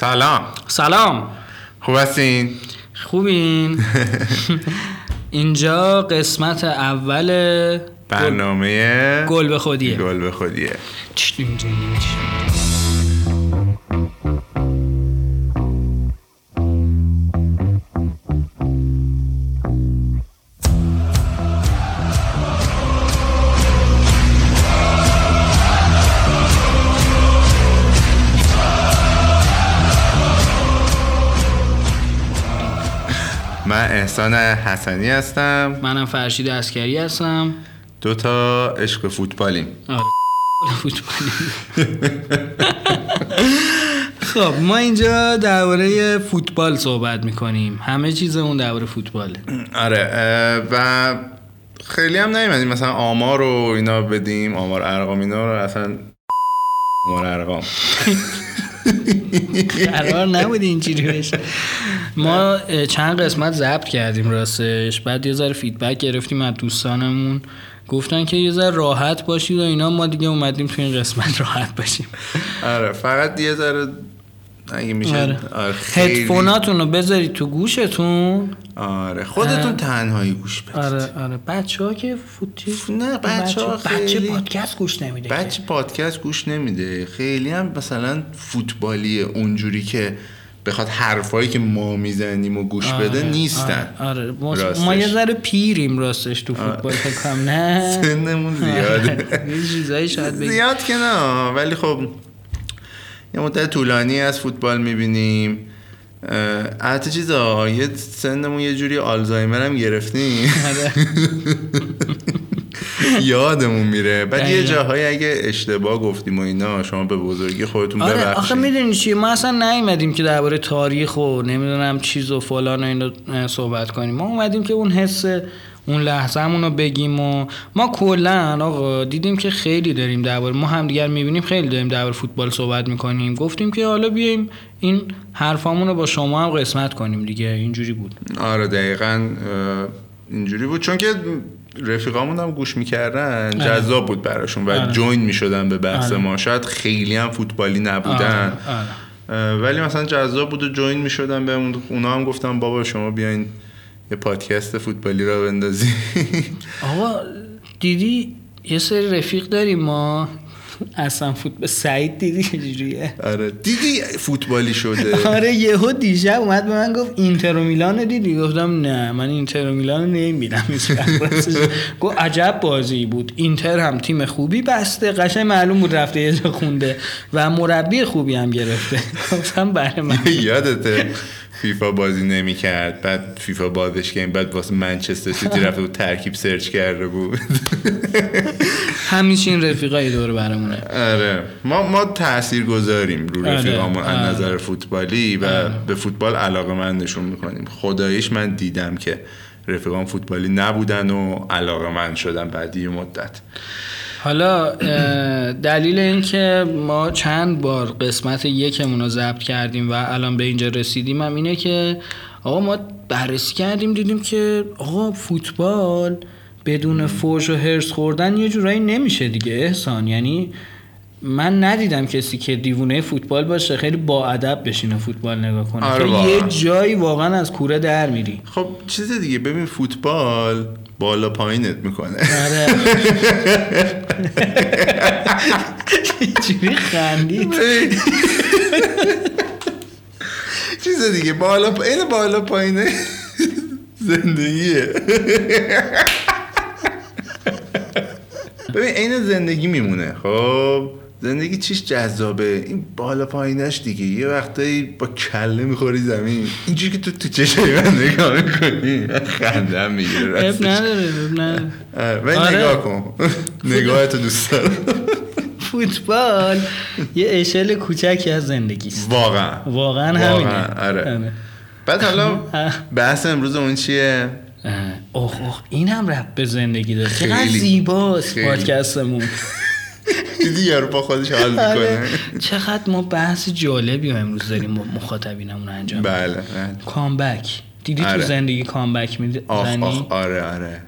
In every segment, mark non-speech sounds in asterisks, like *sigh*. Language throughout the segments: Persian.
سلام. سلام. خوب هستین؟ خوبین. *laughs* اینجا قسمت اول برنامه گل به خودیه. گل به خودیه. احسان حسنی هستم. منم فرشید اسکری هستم. دو تا عشق فوتبالیم. آره. *laughs* فوتبالی *laughs* خب ما اینجا درباره فوتبال صحبت می‌کنیم. همه چیزمون درباره فوتباله. *clears throat* آره و خیلی هم نیومدیم. مثلا آمار رو اینا بدیم. آمار ارقام اینا رو اصلا *clears throat* آمار ارقام. *laughs* *laughs* قرار نبود اینجوری بشه. ما چند قسمت ضبط کردیم راستش. بعد یه ذره فیدبک گرفتیم از دوستانمون. گفتن که یه ذره راحت باشید و اینا. ما دیگه اومدیم تو این قسمت راحت باشیم. آره فقط یه ذره اگه میشه آره. آره خیلی- هدفوناتون رو بذارید تو گوشتون. آره خودتون. تنهایی گوش بدید. آره آره. بچه ها که فوت نه، بچه‌ها بچه خیلی- پادکست گوش نمیده. بچه پادکست گوش نمیده. خیلی هم مثلا فوتبالی اونجوری که بخواد حرفایی که ما می‌زنیم و گوش بده آره، نیستن. آره, آره. ما, یه ذره پیریم راستش تو فوتبال فکر کنم نه؟ *laughs* سنمون زیاده. *laughs* بگیم. زیاد که نه ولی خب یه مدت طولانی از فوتبال می‌بینیم. البته چیزا یه سنمون یه جوری آلزایمر هم گرفتیم. آره. *laughs* یادمون میره. بعد یه. جاهایی اگه اشتباه گفتیم و اینا شما به بزرگی خودتون آره آخه ببخشید. می‌دونی چی؟ ما اصلا نیومدیم که درباره تاریخ و نمی‌دونم چیز و فلان و اینو اه، صحبت کنیم. ما اومدیم که اون حس اون لحظه رو بگیم و ما کلا آقا دیدیم که خیلی داریم درباره ما هم دیگر می‌بینیم خیلی داریم درباره فوتبال صحبت می‌کنیم. گفتیم که حالا بیایم این حرفامون رو با شما هم قسمت کنیم دیگه. اینجوری بود. آره دقیقا اینجوری بود. چون که رفیقامون هم گوش می‌کردن جذاب بود براشون و آره. جوین می‌شدن به بحث آره. ما. شاید خیلی هم فوتبالی نبودن. آره، آره. ولی مثلا جذاب بود و جوین می‌شدن به اون اونا هم گفتم بابا شما بیاین یه پادکست فوتبالی را بندازی آقا دیدی یه سری رفیق داریم ما. اصلا فوتبال سعید دیدی چجوریه آره. دیدی فوتبالی شده؟ آره یهو دیشب اومد به من گفت اینتر و میلان دیدی؟ گفتم نه من اینتر و میلان نمی‌بینم. گفت عجب بازی بود. اینتر هم تیم خوبی بسته. قشنگ معلوم بود رفته یه خونده و مربی خوبی هم گرفته. *laughs* گفتم برای من یادته. فیفا بازی نمی کرد بعد فیفا بازش کرد بعد واسه منچستر سیتی *laughs* رفته بود ترکیب سرچ کرده بود. *laughs* همیشه این رفیقای دور برمونه. آره. ما ما تأثیر گذاریم رو آره، رفیقامون از آره. نظر فوتبالی و به فوتبال علاقه من نشون می‌کنیم. خداییش من دیدم که رفیقام فوتبالی نبودن و علاقه من شدن بعد یه مدت. حالا دلیل اینکه ما چند بار قسمت یکمون رو ضبط کردیم و الان به اینجا رسیدیم هم اینه که آقا ما بررسی کردیم دیدیم که آقا فوتبال بدون فوش و هرس خوردن یه جورایی نمیشه دیگه احسان. یعنی من ندیدم کسی که دیوونه فوتبال باشه خیلی با ادب بشینه فوتبال نگاه کنه. آره. یه جایی واقعا از کوره در میری. خب چیز دیگه ببین فوتبال بالا پایینت می‌کنه. آره. چجوری خندید. چیز دیگه بالا. این بالا پایینه. زندگیه. ببین عین زندگی میمونه. خب؟ زندگی چیش جذابه؟ این بالا پایینش دیگه. یه وقتایی با کله می‌خوری زمین. اینجوری که تو تو چشای من نگاه می‌کنی خنده هم می‌گیره اب نداره اب نداره. ولی آره. نگاه کن. نگاهتو دوست دارم. فوتبال یه اشل کوچکی از زندگی است واقعا. واقعا همینه. آره. بعد حالا بحث امروز اون چیه؟ اوه اوه این هم رب به زندگی داره. خیلی. زیباست. پادکستمون. دیدی یارو با خودش حال آره. می‌کنه چقدر ما بحث جالبی رو امروز داریم مخاطبینمون انجام. بله بله. comeback دیدی آره. تو زندگی comeback می‌زنی آخ آره آره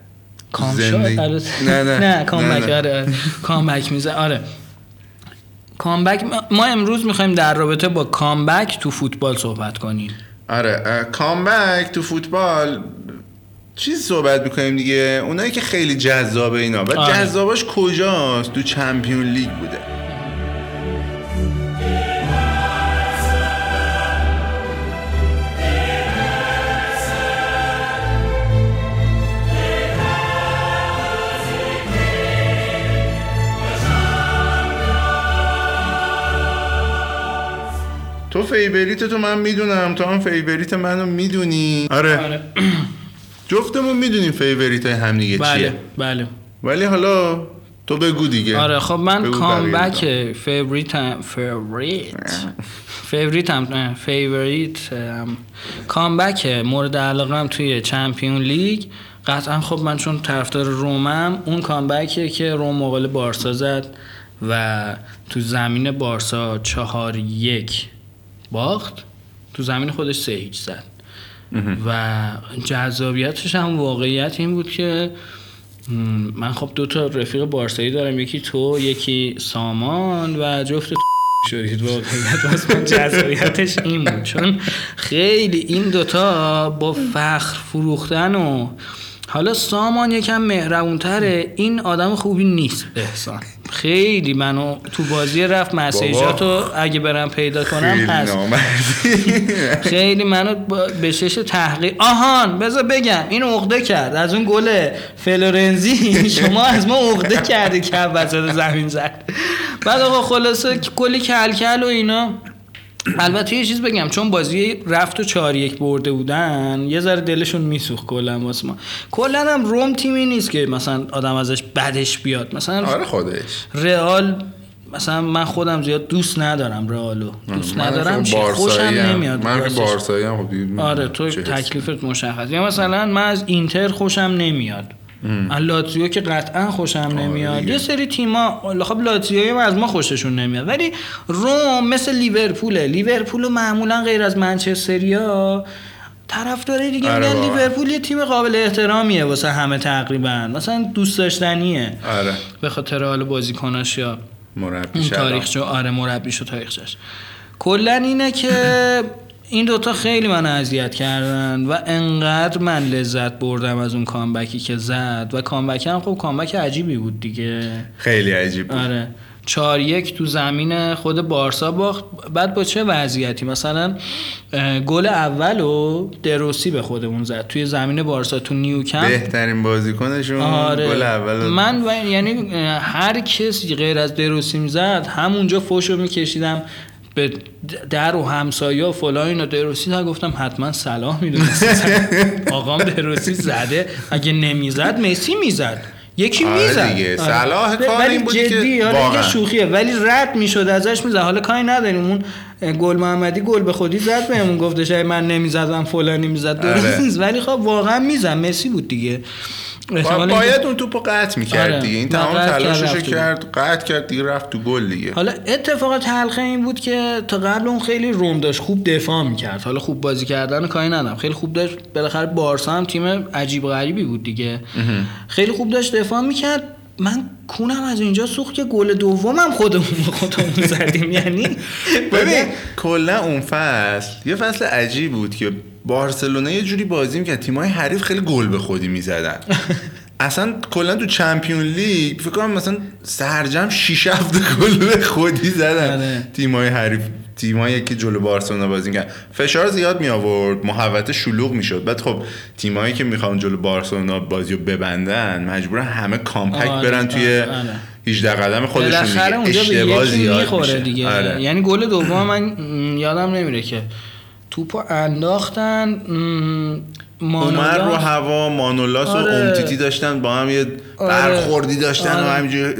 کام زندگی- شد؟ آره. نه *laughs* نه نه comeback. آره آره. comeback میزه آره comeback ما امروز می‌خوایم در رابطه با comeback تو فوتبال صحبت کنیم آره comeback تو فوتبال چیز صحبت می‌کنیم دیگه؟ اونایی که خیلی جذابه اینا. و آره. جذاباش کجاست؟ تو Champion League بوده. تو favorite تو من می‌دونم. تو هم favorite منو می‌دونی. آره, آره. *clears throat* *clears throat* جفتمون می‌دونیم favorite های هم دیگه بله چیه. بله ولی حالا تو بگو دیگه. آره خب من comeback بقیه favorite م favorite favorite م نه favorite ام، comeback مورد علاقم توی Champion League قطعا خب من چون طرفدار رومم اون comeback یه که روم مقابل بارسا زد و تو زمین بارسا چهار یک باخت. تو زمین خودش سه هیچ زد. و جذابیتش هم واقعیت این بود که من خب دو تا رفیق بارسایی دارم یکی تو یکی سامان و جفت *laughs* شدید. واقعیت واسه من جذابیتش این بود. چون خیلی این دوتا با فخر فروختن و حالا سامان یکم مهربونتره این آدم خوبی نیست احسان. خیلی منو تو بازی رفت مسیجاتو اگه برم پیدا کنم خیلی هست. *laughs* خیلی منو به شش تحقیق آهان بذار بگم این عقده کرد. از اون گل فلورنزی *laughs* شما از ما عقده کردی که وسط زمین زد. بعد آقا خلاصه کلی کلکل و اینا. البته یه چیز بگم چون بازی رفت و چهار یک برده بودن یه ذره دلشون میسوخت کلا واسه ما کلا هم روم تیمی نیست که مثلا آدم ازش بدش بیاد مثلا آره خودش رئال مثلا من خودم زیاد دوست ندارم رئالو دوست ندارم چی خوشم. نمیاد من. بارسایی هم خب آره تو. تکلیفت مشخص یا مثلا من از اینتر خوشم نمیاد لاتزیو که قطعا خوشم نمیاد. دیگه. یه سری تیما خب لاتزیو هم از ما خوششون نمیاد ولی روم مثل لیورپوله. لیورپول معمولا غیر از منچستریا طرفدارای دیگه آره میگن. لیورپول یه تیم قابل احترامیه واسه همه تقریبا. مثلا دوست داشتنیه. آره. به خاطر حال بازیکناش یا مربی اون شبم. تاریخچه. آره مربیش و تاریخچش کلا اینه که *clears throat* *clears throat* این دوتا خیلی من اذیت کردن و انقدر من لذت بردم از اون کامبکی که زد. و کامبک هم خب کامبک عجیبی بود دیگه. خیلی عجیب بود. آره. چهار یک تو زمین خود بارسا باخت. بعد با چه وضعیتی؟ مثلا گل اول و دروسی به خودمون زد. توی زمین بارسا تو نیوکمپ. بهترین بازیکنشون آره. گل اول من و یعنی هر کسی غیر از دروسی می‌زد همونجا فوشو میکشیدم. به در و همسایه و فلان اینا دروسی تا گفتم حتما صلاح می‌دونست *laughs* آقام دروسی زده. اگه نمی‌زد مسی می‌زد. یکی آره می‌زد. دیگه. صلاح کار این بودی که آره واقعا. یه شوخیه. ولی رد می‌شد ازش می‌زد. حالا کاری نداریم. اون گل محمدی گل به خودی زد بهمون گفتش من نمی‌زدم فلانی می‌زد. درست آره. نیست. ولی خب واقعا می‌زد. مسی بود دیگه. باید اون توپو قطع می‌کرد آره. دیگه. این تمام تلاشش. کرد قطع کرد دیگه رفت تو گل دیگه. حالا اتفاق تلخه این بود که تا قبل اون خیلی روم داشت خوب دفاع می‌کرد. حالا خوب بازی کردن کاری ندارم. خیلی خوب داشت بالاخره بارسا هم تیم عجیب غریبی بود دیگه. خیلی خوب داشت دفاع می‌کرد. من کونم از اینجا سوخت که گل دومم خودمون خودمون زدیم. *laughs* یعنی ببین کلا اون فصل یه فصل عجیب بود که بارسلونا یه جوری بازی می‌کرد تیمای حریف خیلی گل به خودی می‌زدن. *laughs* اصلا کلا تو چمپیون لیگ فکر کنم مثلا سرجم 6 7 گل به خودی زدن آره. تیمای حریف. تیمایی که جلو بارسلونا بازی می‌کردن فشار زیاد می آورد محوطه شلوغ می‌شد بعد خب تیمایی که می‌خوان جلو بارسلونا بازی رو ببندن مجبورن همه کامپکت آره، برن توی آره، آره. 18 قدم خودشون دیگه اشتباه زیاد میشه. دیگه آره. یعنی گل دوم من یادم نمیره که توپو انداختن م، اومر رو مانولاس- هوا مانولاس و آره. امتیتی داشتن با هم یه آره. برخوردی داشتن و آره. همینجوری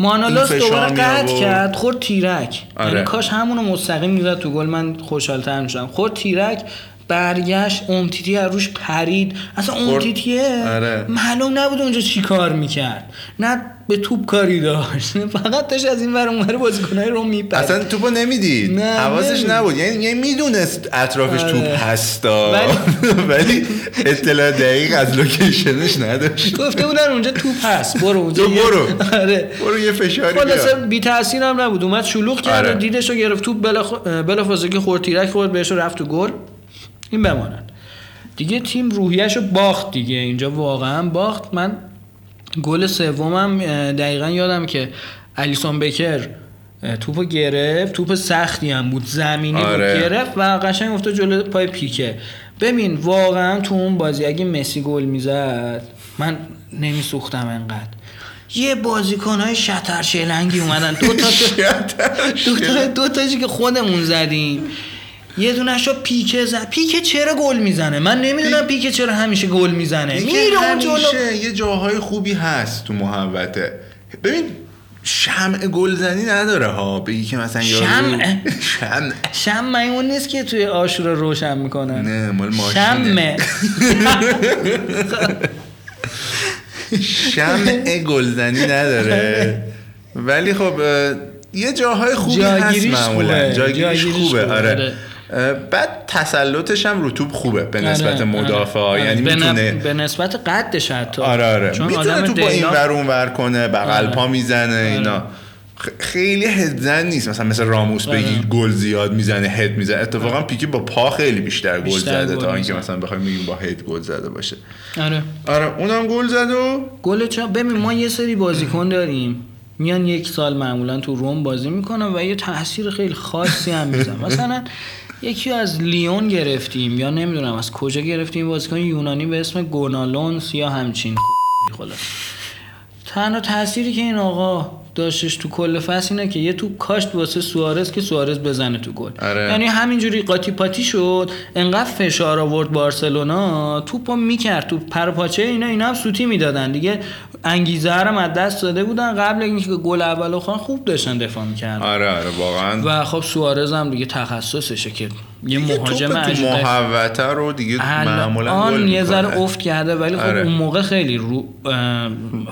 مانولاس دوباره قطع. کرد خورد تیرک آره. یعنی کاش همونو مستقیم می‌زد تو گل من خوشحالتر می‌شدم خورد تیرک برگشت امتیتی از روش پرید. اصلا امتیتیه آره. معلوم نبود اونجا چی کار می‌کرد. نه به توپ کاری داشت *laughs* فقط داشت از این ور اون ور بازیکنای رو میپرد اصلا توپو نمی‌دید. نه، حواسش. نبود. یعنی یعنی می‌دونست اطرافش آره. توپ هستا. *laughs* ولی- اطلاع دقیق از لوکیشنش نداشت. گفته بودن اونجا توپ هست. برو اونجا برو. آره. برو یه فشاری خلاصه بیا بی تاثیر هم نبود. اومد شلوغ کرد آره. دیدش رو گرفت. توپ بلا خ... بلافاصله که خورد تیرک خورد بهش رفت تو گل. این بماند. دیگه تیم روحیش رو باخت دیگه. اینجا واقعا باخت. من گل سومم دقیقا یادم که الیسون بکر اه، توپو گرفت. توپ سختی هم بود. زمینی آره. بود گرفت و قشنگ افتاد جلو پای پیکه. ببین واقعا تو اون بازی اگه مسی گل می‌زد من نمیسوختم انقدر. یه بازیکن های شتر شلنگی اومدن دو تا *laughs* دو تا دو تاشی که خودمون زدیم. یه دونش رو پیکه زد. پیکه چرا گل می‌زنه؟ من نمی‌دونم پیکه چرا همیشه گل می‌زنه. میره اون جلو. یه جاهای خوبی هست تو محوطه. ببین شمع گلزنی نداره ها. بگی که مثلا یارو شمع؟ *laughs* شمع. شم اون نیست که توی آشورا روشن می‌کنن نه مال ماشینه. شمع. *laughs* گلزنی نداره. *laughs* ولی خب یه جاهای خوبی هست معمولا. جاگیریش خوبه. آره. آره. بعد تسلطش هم توپ خوبه به نسبت آره، مدافع. آره. یعنی به می‌تونه به نسبت قدش حتی. آره آره. چون می‌تونه آدم تو با این ور اون ور کنه بغل آره. پا می‌زنه اینا. خ- خیلی هدزن نیست. مثلا مثل راموس آره. بگی گل زیاد می‌زنه هد می‌زنه. اتفاقا پیکی با پا خیلی بیشتر گل زده تا اینکه. مثلا بخوایم بگیم با هد گل زده باشه. آره. آره اونم گل زد و گل چا ببین ما یه سری بازیکن داریم. میان یک سال معمولا تو روم بازی می‌کنن و یه تاثیر خیلی خاصی هم میزن *laughs* مثلا یکی از لیون گرفتیم یا نمی‌دونم از کجا گرفتیم بازیکن یونانی به اسم گونالونس یا همچین خلاص تنها تأثیری که این آقا داشتش تو کل فصل اینه که یه توپ کاشت واسه سوارز که سوارز بزنه تو گل. آره. یعنی همینجوری قاطی پاتی شد انقدر فشار آورد بارسلونا توپو می‌کرد تو پر پاچه اینا اینا هم سوتی می‌دادن دیگه. انگیزه رو از دست داده بودن قبل اینکه گل اولو خان خوب داشتن دفاع می‌کردن. آره آره واقعا. و خب سوارز هم دیگه تخصصشه که یه مهاجم عجیب محوطه رو دیگه معمولا آن یه ذره. افت کرده ولی خب آره. اون موقع خیلی رو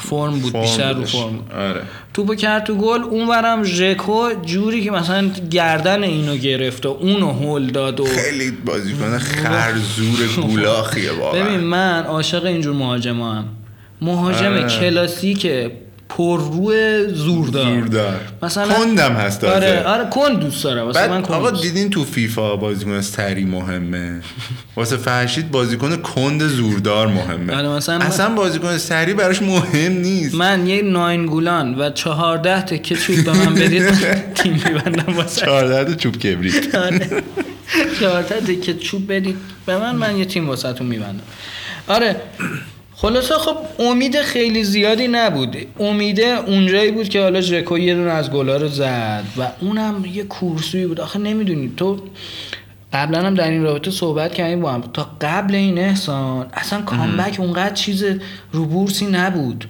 فرم بود فرم بیشتر رو. فرم بود آره توپو کرد تو گل اونورم ژکو جوری که مثلا گردن اینو گرفت و اونو هل داد و خیلی بازیکن خرزور گولاخیه واقعا ببین من عاشق اینجور مهاجم هم مهاجم آره. کلاسیک پر رو زوردار زوردار مثلا کندم هست آره آره آره کن دوست داره واسه بعد من کن آقا. دیدین تو فیفا بازیکن سری مهمه. واسه فرشید بازیکن کند زوردار مهمه. آره، مثلا من- اصلا بازیکن سری براش مهم نیست. من یه ناین گولان و چهارده تکه چوب به من بدید من تیم میبندم واسه 14 چوب کبریت. آره. چهارده تکه چوب بدید. به من من یه تیم واسه میبندم. آره خلاصه خب امید خیلی زیادی نبود. امیده اونجایی بود که حالا ژکو یه دونه از گلا رو زد و اونم یه کورسوی بود. آخه نمی‌دونی. تو قبلا هم در این رابطه صحبت کردیم با هم. تا قبل این احسان اصلا کامبک اونقدر چیز رو بورسی نبود.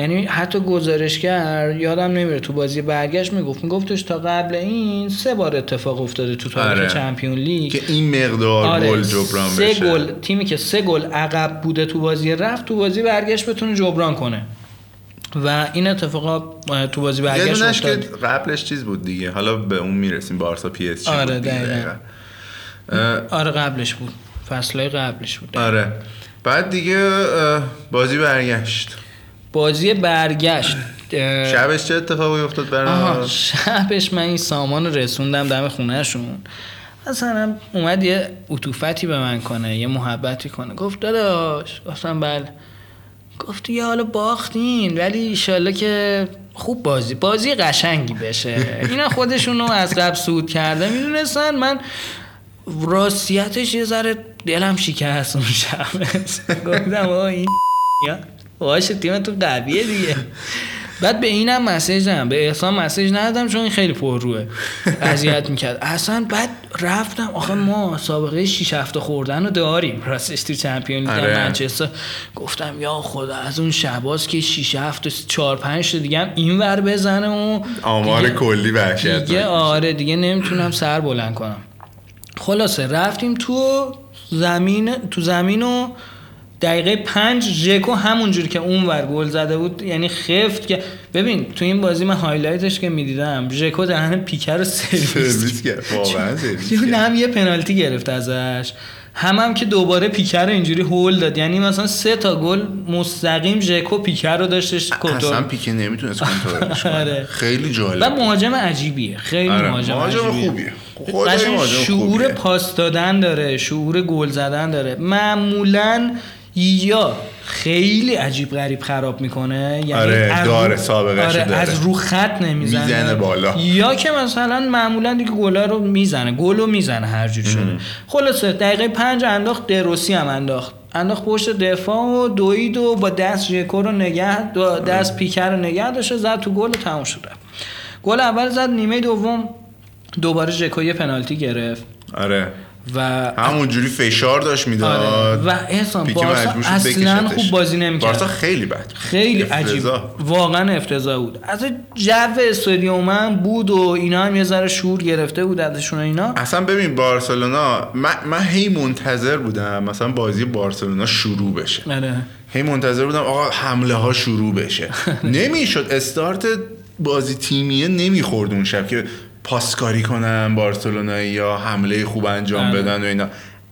یعنی حتی گزارشگر یادم نمیره تو بازی برگشت می‌گفت میگفتش تا قبل این سه بار اتفاق افتاده تو تاریخ آره. چمپیون لیگ. که این مقدار آره، گل جبران سه بشه. گل تیمی که سه گل عقب بوده تو بازی رفت تو بازی برگشت بتونه جبران کنه. و این اتفاقا اه، تو بازی برگشت دونش که افتاد قبلش چیز بود دیگه. حالا به اون می‌رسیم بارسا پی اس آره، بود دقیقاً. دقیقاً. آره قبلش بود. فصلهای قبلش بود. آره. بعد دیگه بازی برگشت. بازی برگشت شبش چه اتفاقی افتاد برای شبش من این سامان رو رسوندم دم خونهشون. مثلا اومد یه عطوفتی به من کنه یه محبتی کنه. گفت داداش گفتم بله. گفت یه حالا باختین ولی ایشالله که خوب بازی بازی قشنگی بشه. اینا خودشونو از قبل سود کرده می‌دونستن من راستیتش یه ذره دلم شکست اون شب. *laughs* گفتم آقا این *laughs* باشه تیمتون قویه دیگه. بعد به اینم مسیج ندادم به احسان مسیج ندادم چون این خیلی پر روه اذیت می‌کرد. اصلا بعد رفتم آخه ما سابقه 6 هفته خوردن رو داریم. راستش تو چمپیون لیگ آره. منچستر. گفتم یا خدا از اون شباز که 6 هفته 4 5 تا دیگه هم اینور بزنه و آمار دیگه- کلی وحشت دیگه آره دیگه نمی‌تونم سر بلند کنم. خلاصه رفتیم تو زمین تو زمین و دقیقه پنج ژکو همونجوری که اون ور گل زده بود یعنی خفت که ببین تو این بازی من highlight ش که می‌دیدم ژکو دهن پیکه رو سرویس کرد واقعا. هم یه پنالتی گرفت ازش هم هم که دوباره پیکر رو اینجوری هول داد یعنی مثلا سه تا گل مستقیم ژکو پیکر رو داشتش اصلا کنترل پیکه نمی‌تونست کنترلش کنه *laughs* آره. خیلی جالب و. مهاجم عجیبیه خیلی آره، مهاجم. خوبیه. شعور. پاس دادن داره شعور گل زدن داره معمولا یا خیلی عجیب غریب خراب می‌کنه. یعنی آره، از داره، سابقه‌شو آره داره. از رو خط نمی‌زنه. می‌زنه بالا. یا که مثلا معمولا دیگه گلا رو می‌زنه گل رو می‌زنه هر جور شده. خلاصه دقیقه پنج انداخت دروسی هم انداخت. انداخت پشت دفاع و دوید و با دست ژکو رو نگه با دست پیکر رو نگه داشته زد تو گل و تموم شد. گل اول زد نیمه دوم. دوباره ژکو یه پنالتی گرفت. آره. و همونجوری فشار داشت می‌داد. آره. و احسان بارسا اصلا. خوب بازی نمی‌کرد. بارسا خیلی بد خیلی عجیب. افتضاح. واقعا افتضاح بود. از جو استادیوم هم بود و اینا هم یه ذره شور گرفته بود ازشون و اینا. اصلا ببین بارسلونا من, من هی منتظر بودم مثلا بازی بارسلونا شروع بشه. آره. هی منتظر بودم آقا حمله ها شروع بشه. *laughs* نمی‌شد. استارت بازی تیمیه نمی‌خورد اون شب که پاسکاری کنن بارسلونایی یا حمله خوب انجام آره. بدن و اینا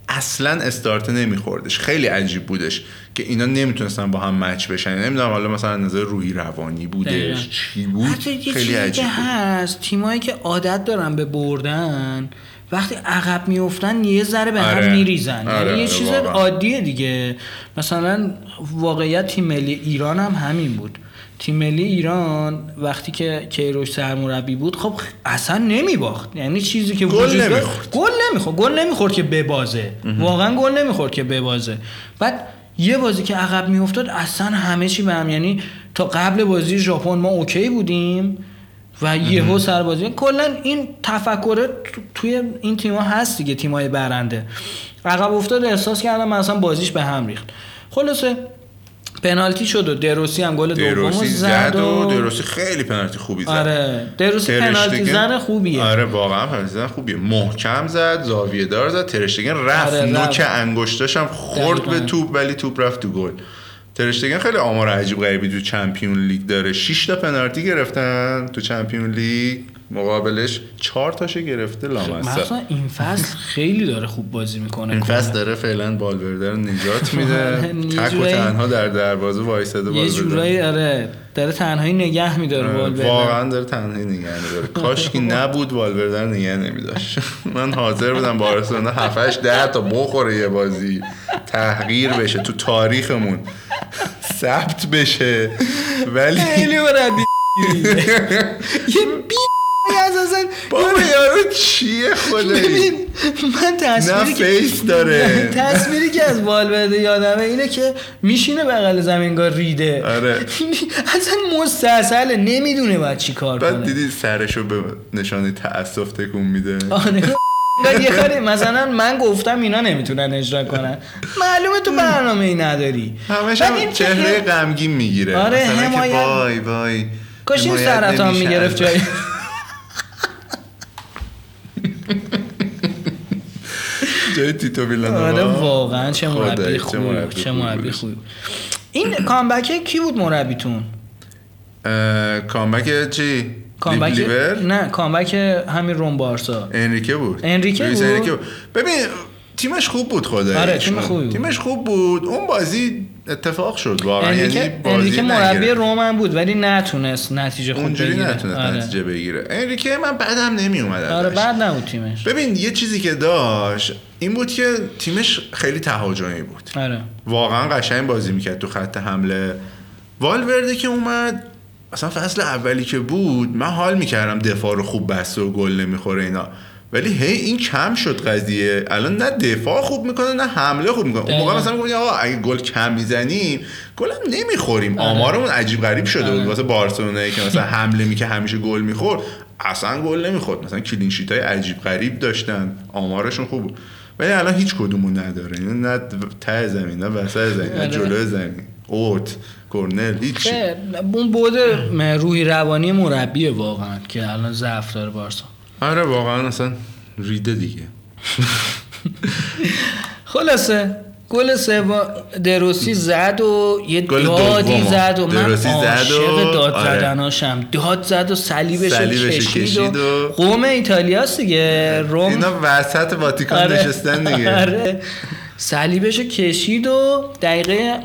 اصلا استارت نمیخوردش خیلی عجیب بودش که اینا نمی‌تونستن با هم مچ بشن نمی‌دونم حالا مثلا نظر روحی روانی. بودش چی بود حتی یه خیلی چیزی عجیب بود. هست تیمایی که عادت دارن به بردن وقتی عقب میفتن یه ذره به آره. هم میریزن آره، یعنی یه آره، چیز. عادیه دیگه مثلا واقعیت تیم ملی ایران هم همین بود تیم ملی ایران وقتی که کیروش سرمربی بود خب اصلا نمیباخت. یعنی چیزی که گل نمی‌خورد. گل نمی‌خورد. گل نمی‌خورد که ببازه. واقعا گل نمی‌خورد که ببازه. بعد یه بازی که عقب میافتاد اصلا همه چی به هم یعنی تا قبل بازی ژاپن ما اوکی بودیم و یهو سر بازی کلا این تفکر تو- توی این تیم‌ها هست دیگه تیم‌های برنده. عقب افتاد احساس کردم مثلا بازیش به هم ریخت. خلاصه پنالتی شد و دروسی هم گل دومو زد زد و دروسی خیلی پنالتی خوبی زد. آره. دروسی پنالتی زن خوبیه. آره واقعا پنالتی زن خوبیه. محکم زد زاویه دار زد ترشتگن رفت. آره، نوک. انگشتاش هم خورد. به توپ ولی توپ رفت تو گل. ترشتگن خیلی آمار عجیب غریبی تو چمپیون لیگ داره. 6 تا پنالتی گرفتن تو چمپیون لیگ. مقابلش 4 تاشو گرفته لامصب. مثلا این فصل خیلی داره خوب بازی می‌کنه. این فصل داره فعلا بالورده رو نجات *laughs* میده. تک و تنها در دروازه وایساده یه جورایی آره داره تنهایی نگه میداره آره، والورده. واقعا داره تنهایی نگه میداره. *laughs* کاش که نبود والورده رو نگه نمیداشت. *laughs* من حاضر بودم بارسلونا 7 ده تا بخوره یه بازی. تحقیر بشه تو تاریخمون. ثبت بشه. ولی خیلی یه بی بابا یارو چیه خدایی؟ ببین من تصویری که فیس داره. *laughs* تصویری که از والورده یادمه اینه که میشینه بغل زمینگاه ریده. آره. *laughs* اصلا مستاصله نمی‌دونه باید چی کار بعد کنه. دیدی سرشو به نشانه تأسف تکون میده؟ آره. *laughs* یه مثلا من گفتم اینا نمی‌تونن اجرا کنن. معلومه تو برنامه ای نداری. همش بعد هم چهره غمگین می‌گیره. آره، مثلا که وای وای کاش این سرطان می‌گرفت. جایی جای تیتو ویلانووا آره واقعا چه مربی خوبی بود. چه مربی. خوبی بود. این کامبک کی بود مربیتون کامبک چی؟ کامبک؟ نه کامبک همین روم بارسا انریکه بود انریکه بود؟ ببین تیمش خوب بود خدایی آره، تیم خوبی بود. تیمش خوب بود. اون بازی اتفاق شد واقعا. یعنی بازی مربی. روم هم بود ولی نتونست نتیجه خوب اونجوری بگیره. نتونست آره. نتیجه بگیره. انریکه من بعدم نمی اومد آره. بعد نبود تیمش. ببین یه چیزی که داشت این بود که تیمش خیلی تهاجمی بود. آره. واقعا قشنگ بازی می‌کرد تو خط حمله. والورده که اومد اصلا فصل اولی که بود من حال می‌کردم دفاع رو خوب بسته و گل نمی‌خوره اینا. ولی هی این کم شد قضیه. الان نه دفاع خوب می‌کنه نه حمله خوب می‌کنه. اون موقع. مثلا می‌گفتیم آقا اگه گل کم می‌زنیم گل هم نمی‌خوریم آمارمون عجیب غریب شده بود. آره. واسه بارسلونایی که مثلا *laughs* حمله می که همیشه گل می‌خورد اصلا گل نمی‌خورد. مثلا کلین های عجیب غریب داشتن. آمارشون خوب بود. ولی الان هیچ کدومون نداره. یعنی نه ته زمین نه وسط زمین نه آره. جلو زمین. اوت کورنل هیچ. اون بود روحی روانی مربیه واقعا که الان ضعف داره بارسا. آره واقعا اصلا ریده دیگه *laughs* خلاصه گل سوم دروسی زد و یه دادی. زد و من دروسی زد و- عاشق داد آره. زدناشم داد زد و صلیبش کشید, کشید و قوم ایتالیاست دیگه روم اینا وسط واتیکان آره. نشستن دیگه *laughs* آره. صلیبش کشید و دقیقه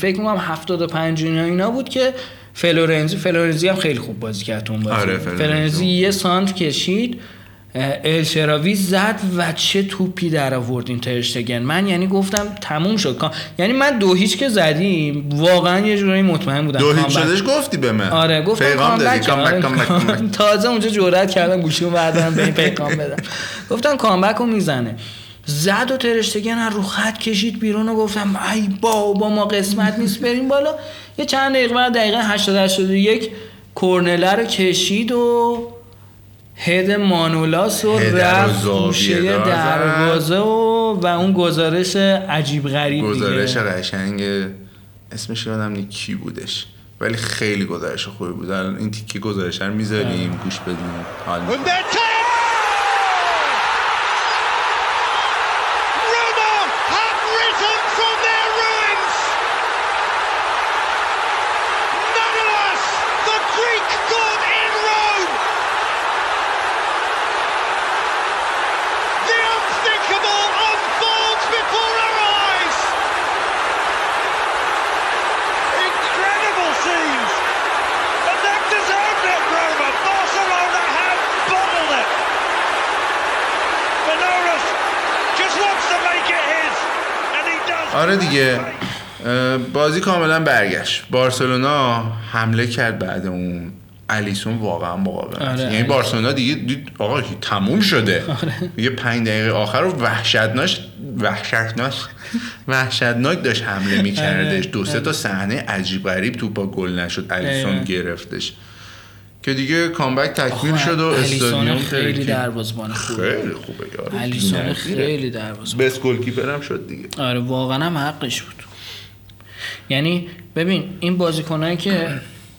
فکر می‌کنم 75 اینا اینا بود که فلورنزی فلورنزی هم خیلی خوب بازی کرد اون بازی. آره، فلورنزی. فلورنزی یه سانتر کشید الشراوی زد و چه توپی در آورد این ترشتگن من یعنی گفتم تموم شد. یعنی من دو هیچ که زدیم واقعا یه جورایی مطمئن بودم دو هیچ. شدش گفتی به من. آره گفتم پیغام دادی. آره، تازه اونجا جرأت کردم گوشیمو بردارم به این پیغام بدم. گفتم کامبک رو می‌زنه. زد و ترشتگن از رو خط کشید بیرون و گفتم ای بابا ما قسمت نیست بریم بالا. یه چند دقیقه بعد دقیقه 80 81 کورنله رو کشید و هد مانولاس و رفت گوشه. دروازه و و اون گزارش عجیب غریب گزارش قشنگ اسمش یادم کی بودش ولی خیلی گزارش خوبی بود. الان این تیکه گزارش رو می‌ذاریم گوش بدیم حال آره دیگه. بازی کاملا برگشت. بارسلونا حمله کرد بعد اون الیسون واقعا مقاومت. آره، یعنی. بارسلونا دیگه دید آقا تموم شده. *laughs* دیگه پنج دقیقه آخر رو وحشتناک وحشتناک وحشتناک داشت حمله میکردش. دو سه تا صحنه عجیب غریب تو با گل نشد. الیسون. گرفتش. که دیگه کامبک تکمیل شد و استادیوم خیلی. دروازه‌بان خوبه. خیلی خوبه یارو. الیسون بی‌نظیره. خیلی دروازه بس گلکیپر هم شد دیگه. آره واقعا هم حقش بود. یعنی ببین این بازیکنایی که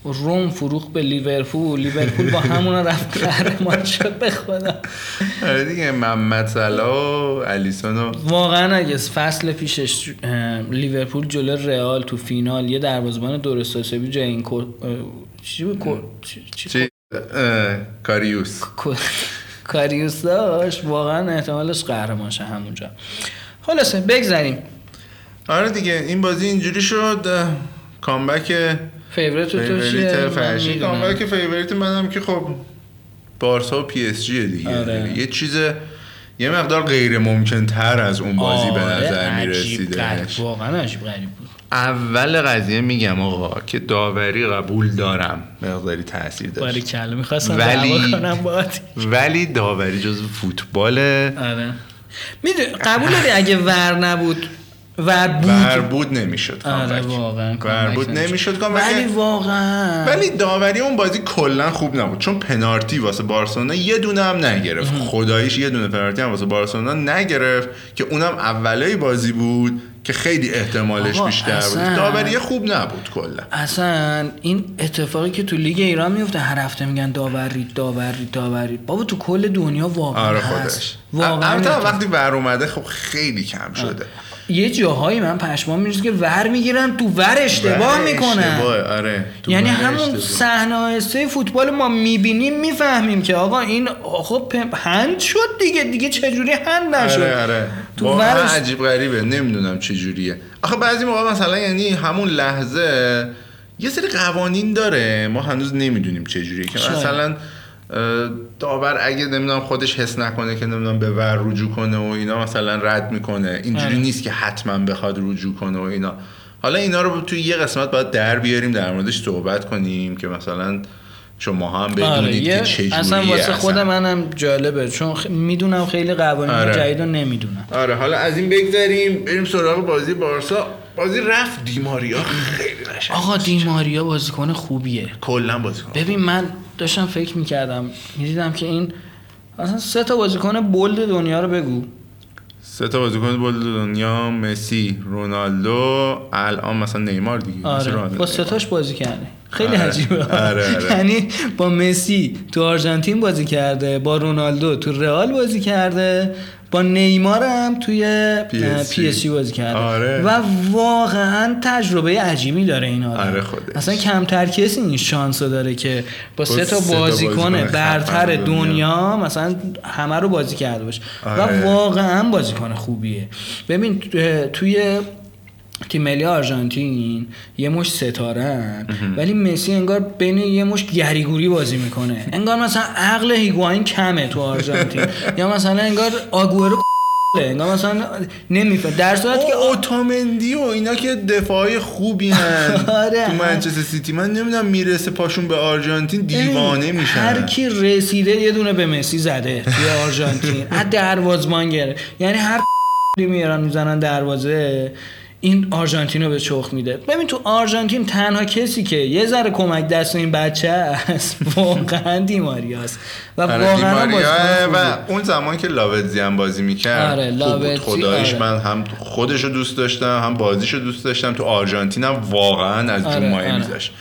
روم فروخ به لیورپول لیورپول با همون رفت قهرمان شد به خدا. آره دیگه محمد صلاح و الیسون واقعا اگه فصل پیشش لیورپول جلو رئال تو فینال یه دروازه‌بان درست حسابی جای این چی چی- کاریوس کاریوس داشت واقعا احتمالش قهرمان شه همونجا. خلاصه بگذریم. آره دیگه این بازی اینجوری شد. comeback favorite تو چیه؟ فرشی. comeback favorite منم که خب بارسا و PSG دیگه. آره. یه چیز یه مقدار غیر ممکن تر از اون بازی به آره، نظر میرسیدش غریب، واقعا عجیب غریب بود. اول قضیه میگم آقا که داوری قبول دارم. مقداری تاثیر باری داشت کلا. می‌خواستم ولی- کنم باهات ولی داوری جز فوتباله آره. می‌دونی قبول داری اگه ور نبود؟ ور بود. ور بود نمی‌شد. آره واقعا ور بود نمی‌شد. ولی واقعا. ولی داوری اون بازی کلا خوب نبود. چون پنالتی واسه بارسلونا یه دونه هم نگرفت. خداییش یه دونه پنالتی هم واسه بارسلونا نگرفت که اونم اولای بازی بود. که خیلی احتمالش بیشتر بود. داوری خوب نبود کلا. اصلا این اتفاقی که تو لیگ ایران میفته هر هفته میگن داوری داوری داوری. بابا تو کل دنیا واقعا آره هست. خودش واقعا. وقتی ور اومده خب خیلی کم شده. یه جاهایی من پشمام میریزه که ور می‌گیرن تو ور اشتباه می‌کنن. آره. یعنی همون. صحنه فوتبال ما می‌بینیم می‌فهمیم که آقا این خب هند شد دیگه دیگه چجوری هند نشد؟ آره. آره تو ورش- عجیب غریبه نمی‌دونم چه جوریه آخه بعضی موقع مثلا یعنی همون لحظه یه سری قوانین داره ما هنوز نمی‌دونیم چه جوریه که. مثلا داور اگه نمی‌دونم خودش حس نکنه که نمی‌دونم به ور رجوع کنه و اینا مثلا رد می‌کنه اینجوری آره. نیست که حتما بخواد رجوع کنه و اینا حالا اینا رو توی یه قسمت باید در بیاریم در موردش صحبت کنیم که مثلا شما هم بدونید آره که چه اصلا واسه اصلا. خود منم جالبه چون خ... می‌دونم خیلی قوانین آره. جدید رو نمی‌دونم آره حالا از این بگذریم بریم سراغ بازی بارسا بازی رفت دیماریا. خیلی قشنگ آقا دیماریا بازیکن خوبیه. کلا بازی کن ببین من داشتم فکر می‌کردم می‌دیدم که این اصلا سه تا بازیکن bold دنیا رو بگو. سه تا بازیکن bold دنیا مسی رونالدو الان مثلا نیمار دیگه آره با ستاش بازی کرده. خیلی آره. عجیبه. آره، آره. یعنی با مسی تو آرژانتین بازی کرده با رونالدو تو رئال بازی کرده. با نیمار هم توی. پی اس بازی کرده آره. و واقعا تجربه عجیبی داره این آدم آره خودش. اصلا کمتر کسی این شانس رو داره که با سه تا بازیکن برتر دنیا. مثلا همه رو بازی کرده باشه آره. و واقعا بازیکن خوبیه ببین تو- توی تیم ملی آرژانتین یه مش ستاره ولی مسی انگار بین یه مش گریگوری بازی می‌کنه. انگار مثلا عقل هیگواین کمه تو آرژانتین. *laughs* یا مثلا انگار آگورو انگار مثلا نمیفهم. در صورتی که او اوتامندی و اینا که دفاعی خوبی هن. *laughs* آره. تو منچستر سیتی. من نمی‌دونم می‌رسه پاشون به آرژانتین دیوانه میشن. هر کی رسیده یه دونه به مسی زده توی *laughs* آرژانتین. از دروازمان گره. یعنی هر میارن می‌زنن دروازه. این آرژانتین رو به چخ میده ببین تو آرژانتین تنها کسی که یه ذره کمک دست این بچه است *laughs* واقعا دیماریاست و آره واقعا دیماریا و. اون زمان که لاوتزی هم بازی می‌کرد آره، بود. خدایش آره. من هم خودش رو دوست داشتم هم بازیش رو دوست داشتم تو آرژانتین هم واقعا از آره، مایه آره. میذاشت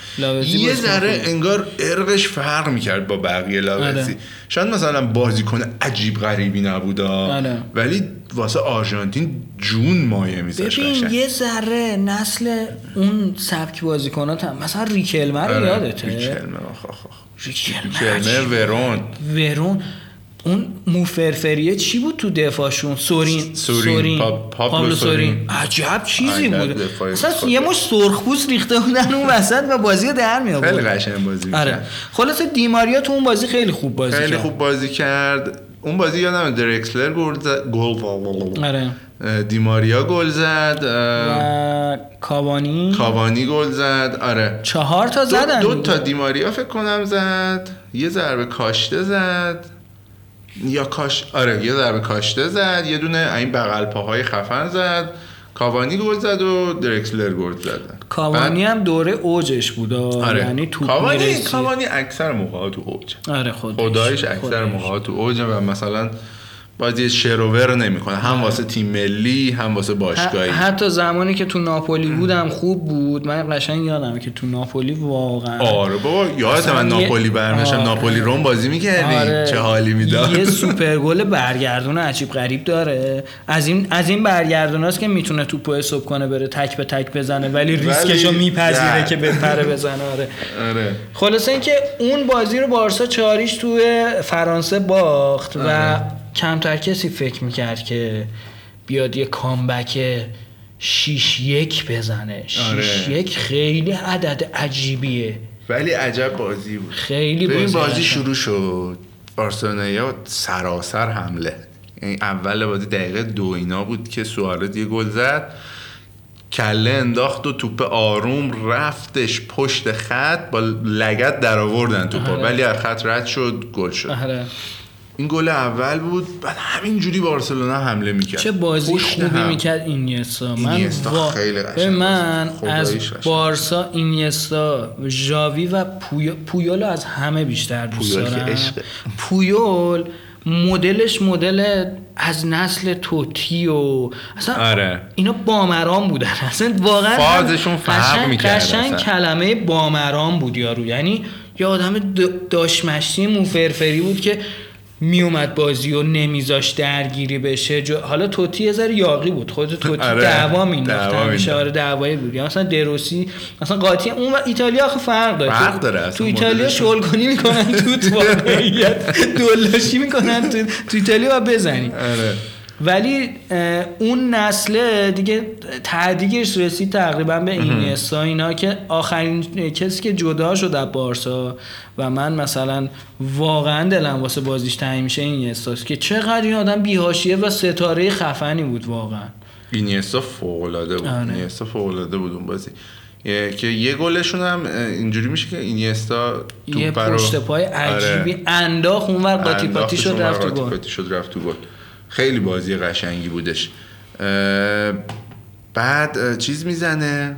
یه ذره. انگار ارقش فرق می‌کرد با بقیه لاوتزی آره. شاید مثلا بازیکن عجیب غریبی نبودا آره. ولی واسه آرژانتین جون مایه میذاشت ببین. یه ذره نسل اون سبک بازیکنات هم مثلا ریکلمه رو آره، یادته ریکلمه آخ، آخ،. ریکلمه. ورون ورون اون موفرفریه چی بود تو دفاعشون؟ سورین. سورین. پا- پابلو سورین. عجب چیزی بود. اصلا. یه مش سرخپوست ریخته بودن اون وسط و بازی در می خیلی قشنگ بازی آره. خلاصه دیماریا تو اون بازی خیلی خوب بازی خیلی کرد. خوب بازی کرد. اون بازی یادم درکسلر گل زد. گل آره. دیماریا گل زد. و کاوانی. کاوانی گل زد. آره. چهار تا زدن دو, دو. تا دیماریا فکر کنم زد. یه ضربه کاشته زد. یا کاش آره یه ضربه کاشته زد یه دونه این بغل پاهای خفن زد کاوانی گل زد و درکسلر گل زد کاوانی هم دوره اوجش بود آره یعنی توپ کاوانی. کاوانی اکثر موقع تو اوج آره خودش خداییش اکثر. موقع تو اوج و مثلا بازی شر و ور نمی‌کنه. هم واسه تیم ملی هم واسه باشگاهی. حتی زمانی که تو ناپولی بود هم خوب بود. من قشنگ یادمه که تو ناپولی واقعا آره بابا یادت اصلا من ناپولی برمشم آره. ناپولی روم بازی می‌کردی؟ آره. چه حالی می‌داد؟ یه *laughs* سوپر گل برگردون عجیب غریب داره. از این از این برگردوناست که می‌تونه توپو حساب کنه بره تک به تک بزنه ولی ریسکشو میپذیره. که بپره بزنه. آره. آره. خلاصه اینکه اون بازی رو بارسا چاریش توی فرانسه باخت و آره. کمتر کسی فکر می‌کرد که بیاد یه کامبک 6 یک بزنه. 6 آره. یک خیلی عدد عجیبیه. ولی عجب بازی بود. خیلی بازی بازی. شروع شد. بارسلونیا سراسر حمله. یعنی اول بازی دقیقه دو اینا بود که سوارز یه گل زد. کله انداخت و توپ آروم رفتش پشت خط با لگت در آوردن توپ آره. ولی از خط رد شد گل شد. آره. این گل اول بود بعد همینجوری بارسلونا حمله می‌کرد چه بازی خوبی هم. می‌کرد اینیستا من اینیستا وا- خیلی ببین من. از. بارسا اینیستا ژاوی و پویول پویول از همه بیشتر دوست دارم. پویول مدلش مدل از نسل توتی و اصلا آره. اینا بامران بودن *laughs* اصلا واقعا فازشون فرق می‌کرد قشنگ. کلمه بامران بود یارو یعنی یه آدم داشمشتی موفرفری بود که میومد بازی و نمیذاش درگیری بشه. جو- حالا توتی یه ذره یاقی بود. خود توتی *laughs* آره، دعوا مینداخت. دعوا همیشه مینداخت. آره دعوایی بود. مثلا دروسی مثلا قاطی اون و ایتالیا آخه فرق داره فرق تو- داره، تو اصلا. ایتالیا شلگونی می‌کنن تو تو *laughs* واقعیت دلاشی می‌کنن تو, تو ایتالیا بزنی. آره. ولی اون نسل دیگه تعدیگش رسید تقریبا به اینیستا اینا که آخرین کسی که جدا شد از بارسا و من مثلا واقعا دلم واسه بازیش تنگ میشه اینیستاست که چقدر این آدم بیهاشیه و ستاره خفنی بود واقعا. اینیستا فوق العاده بود. آره. اینیستا فوق العاده بود اون بازی. یه- که یه گلشون هم اینجوری میشه که اینیستا یه پشت پای عجیبی آره. انداخت اونور قاطی پاتی شد رفت تو گل. خیلی بازی قشنگی بودش. بعد چیز می‌زنه؟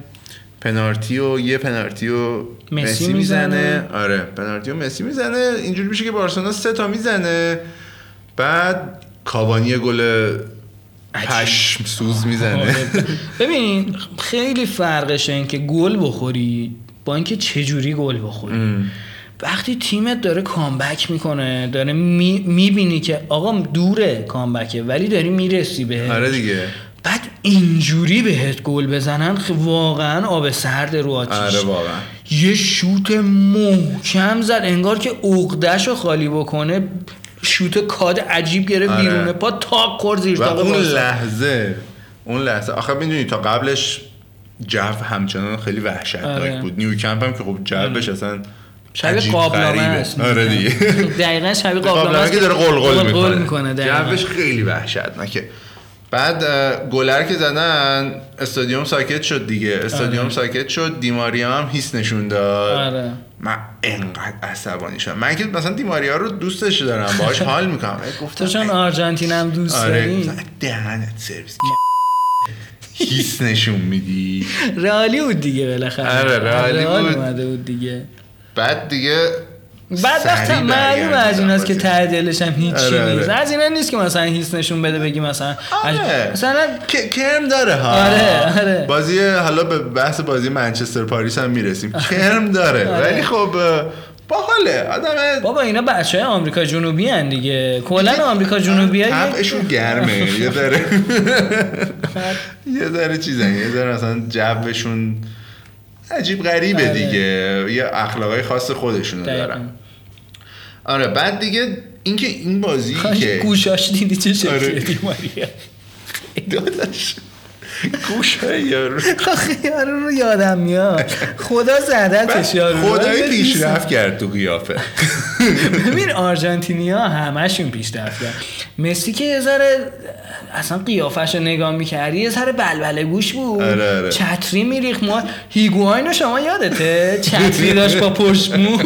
پنالتی و یه پنالتی و مسی می‌زنه. آره پنالتی و مسی می‌زنه. اینجوری میشه که بارسلونا سه تا می‌زنه. بعد کاوانی گل پشم سوز می‌زنه. آره. ببین خیلی فرقشه این که گل بخوری. با اینکه چجوری گل بخوری؟ وقتی تیمت داره کامبک می‌کنه داره می‌بینی که آقا دوره کامبکه ولی داری می‌رسی به آره دیگه بعد اینجوری بهت گل بزنن خ- واقعا آب سرد رو آتیش آره واقعا یه شوت محکم زد انگار که عقدش رو خالی بکنه شوت کاد عجیب گرفت آره. بیرونه پا تاق خورد زیر و اون. لحظه اون لحظه آخه می‌دونی تا قبلش جو همچنان خیلی وحشتناک آره. بود نیوکمپ هم که خب جوش اصلا شبیه قابلمه. است آره دیگه. *laughs* دقیقا شبیه قابلمه است که داره قلقل می‌کنه. جوش خیلی وحشتناکه. بعد گلر که زدن استادیوم ساکت شد دیگه. استادیوم آره. ساکت شد دیماریا هم هیس نشون داد. آره. من انقدر عصبانی شدم. من که مثلا دیماریا رو دوستش دارم باهاش حال می‌کنم. *laughs* گفتم تو چون آرژانتین هم دوست آره دهنت سرویس. هیس نشون میدی. *laughs* رئالی بود دیگه بالاخره. آره، رئالی رئال بود. اومده بود دیگه. بعد دیگه بعد معلومه برگردوندن از ایناست که. ته دلش هم هیچی آره، آره. نیست از اینا نیست که مثلا هیس نشون بده بگی مثلا آره. مثلا کرم داره ها آره، آره. بازی حالا به بحث بازی منچستر پاریس هم می‌رسیم کرم داره آره. ولی خب باحاله آدم بابا اینا بچه های آمریکا جنوبی هن دیگه کلا آمریکا جنوبی ها طبعشون گرمه یه ذره *laughs* یه ذره چیزن یه ذره مثلا جوشون عجیب غریبه آره. دیگه. یه اخلاقای خاص خودشونو دارن. آره بعد دیگه اینکه این بازی که گوشاش دیدی چه شکلیه آره. *laughs* داداش. گوش یارو. یارو رو یادم میاد. خدا زدتش یارو خدایی ولی پیشرفت کرد تو قیافه. ببین آرژانتینیا همشون پیشرفت کرد مسی که یه ذره اصلا قیافش رو نگاه می‌کردی یه ذره بلبله گوش بود. آره، آره. چتری میریخ ما هیگواین رو شما یادته؟ چتری داشت با پشمو.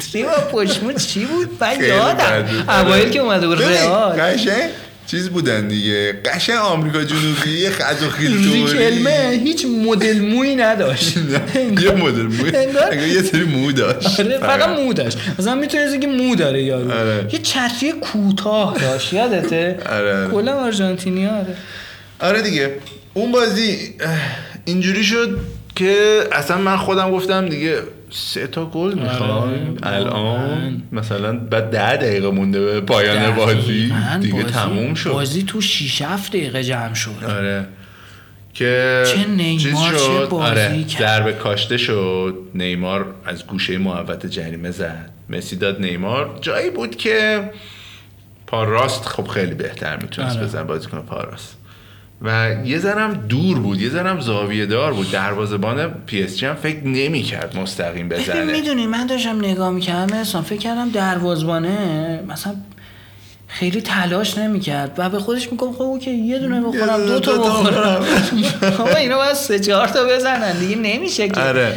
چتری با پشمو چی بود؟ من یادم. اوایل که اومده بود رئال. چیز بودن دیگه. قشنگ آمریکا جنوبی یه خط و خیل ریکلمه هیچ مدل موی نداشت. *laughs* یه مدل مو انگار- انگار یه سری مو داشت. آره فقط مو داشت. مثلا می‌تونی که مو داره یارو. آره. یه چتری کوتاه داشت یادته؟ *laughs* آره، آره. کلا آرژانتینی آره. آره دیگه. اون بازی اینجوری شد که اصلا من خودم گفتم دیگه سه تا گل می‌خوایم آره، الان؟ واقعاً. مثلا بعد ده دقیقه مونده به پایان بازی. دیگه بازی- تموم شد. بازی تو 6 7 دقیقه جمع شد. آره. که چه نیمار، چه شد؟ بازی آره. ضربه کاشته شد. نیمار از گوشه محوت جریمه زد. مسی داد نیمار. جایی بود که پا راست خب خیلی بهتر می‌تونست آره. بزن بازیکن پا راست و یه ذرم دور بود یه ذرم زاویه دار بود. دروازه‌بان پی اس جی هم فکر نمی‌کرد مستقیم بزنه. می‌دونی من داشتم نگاه می‌کردم احسان فکر کردم دروازبانه مثلا خیلی تلاش نمی‌کرد و به خودش میگم خب اوکی یه دونه بخورم دو تا بخورم. بابا *laughs* اینا باید سه چهار تا بزنن دیگه نمیشه که. آره.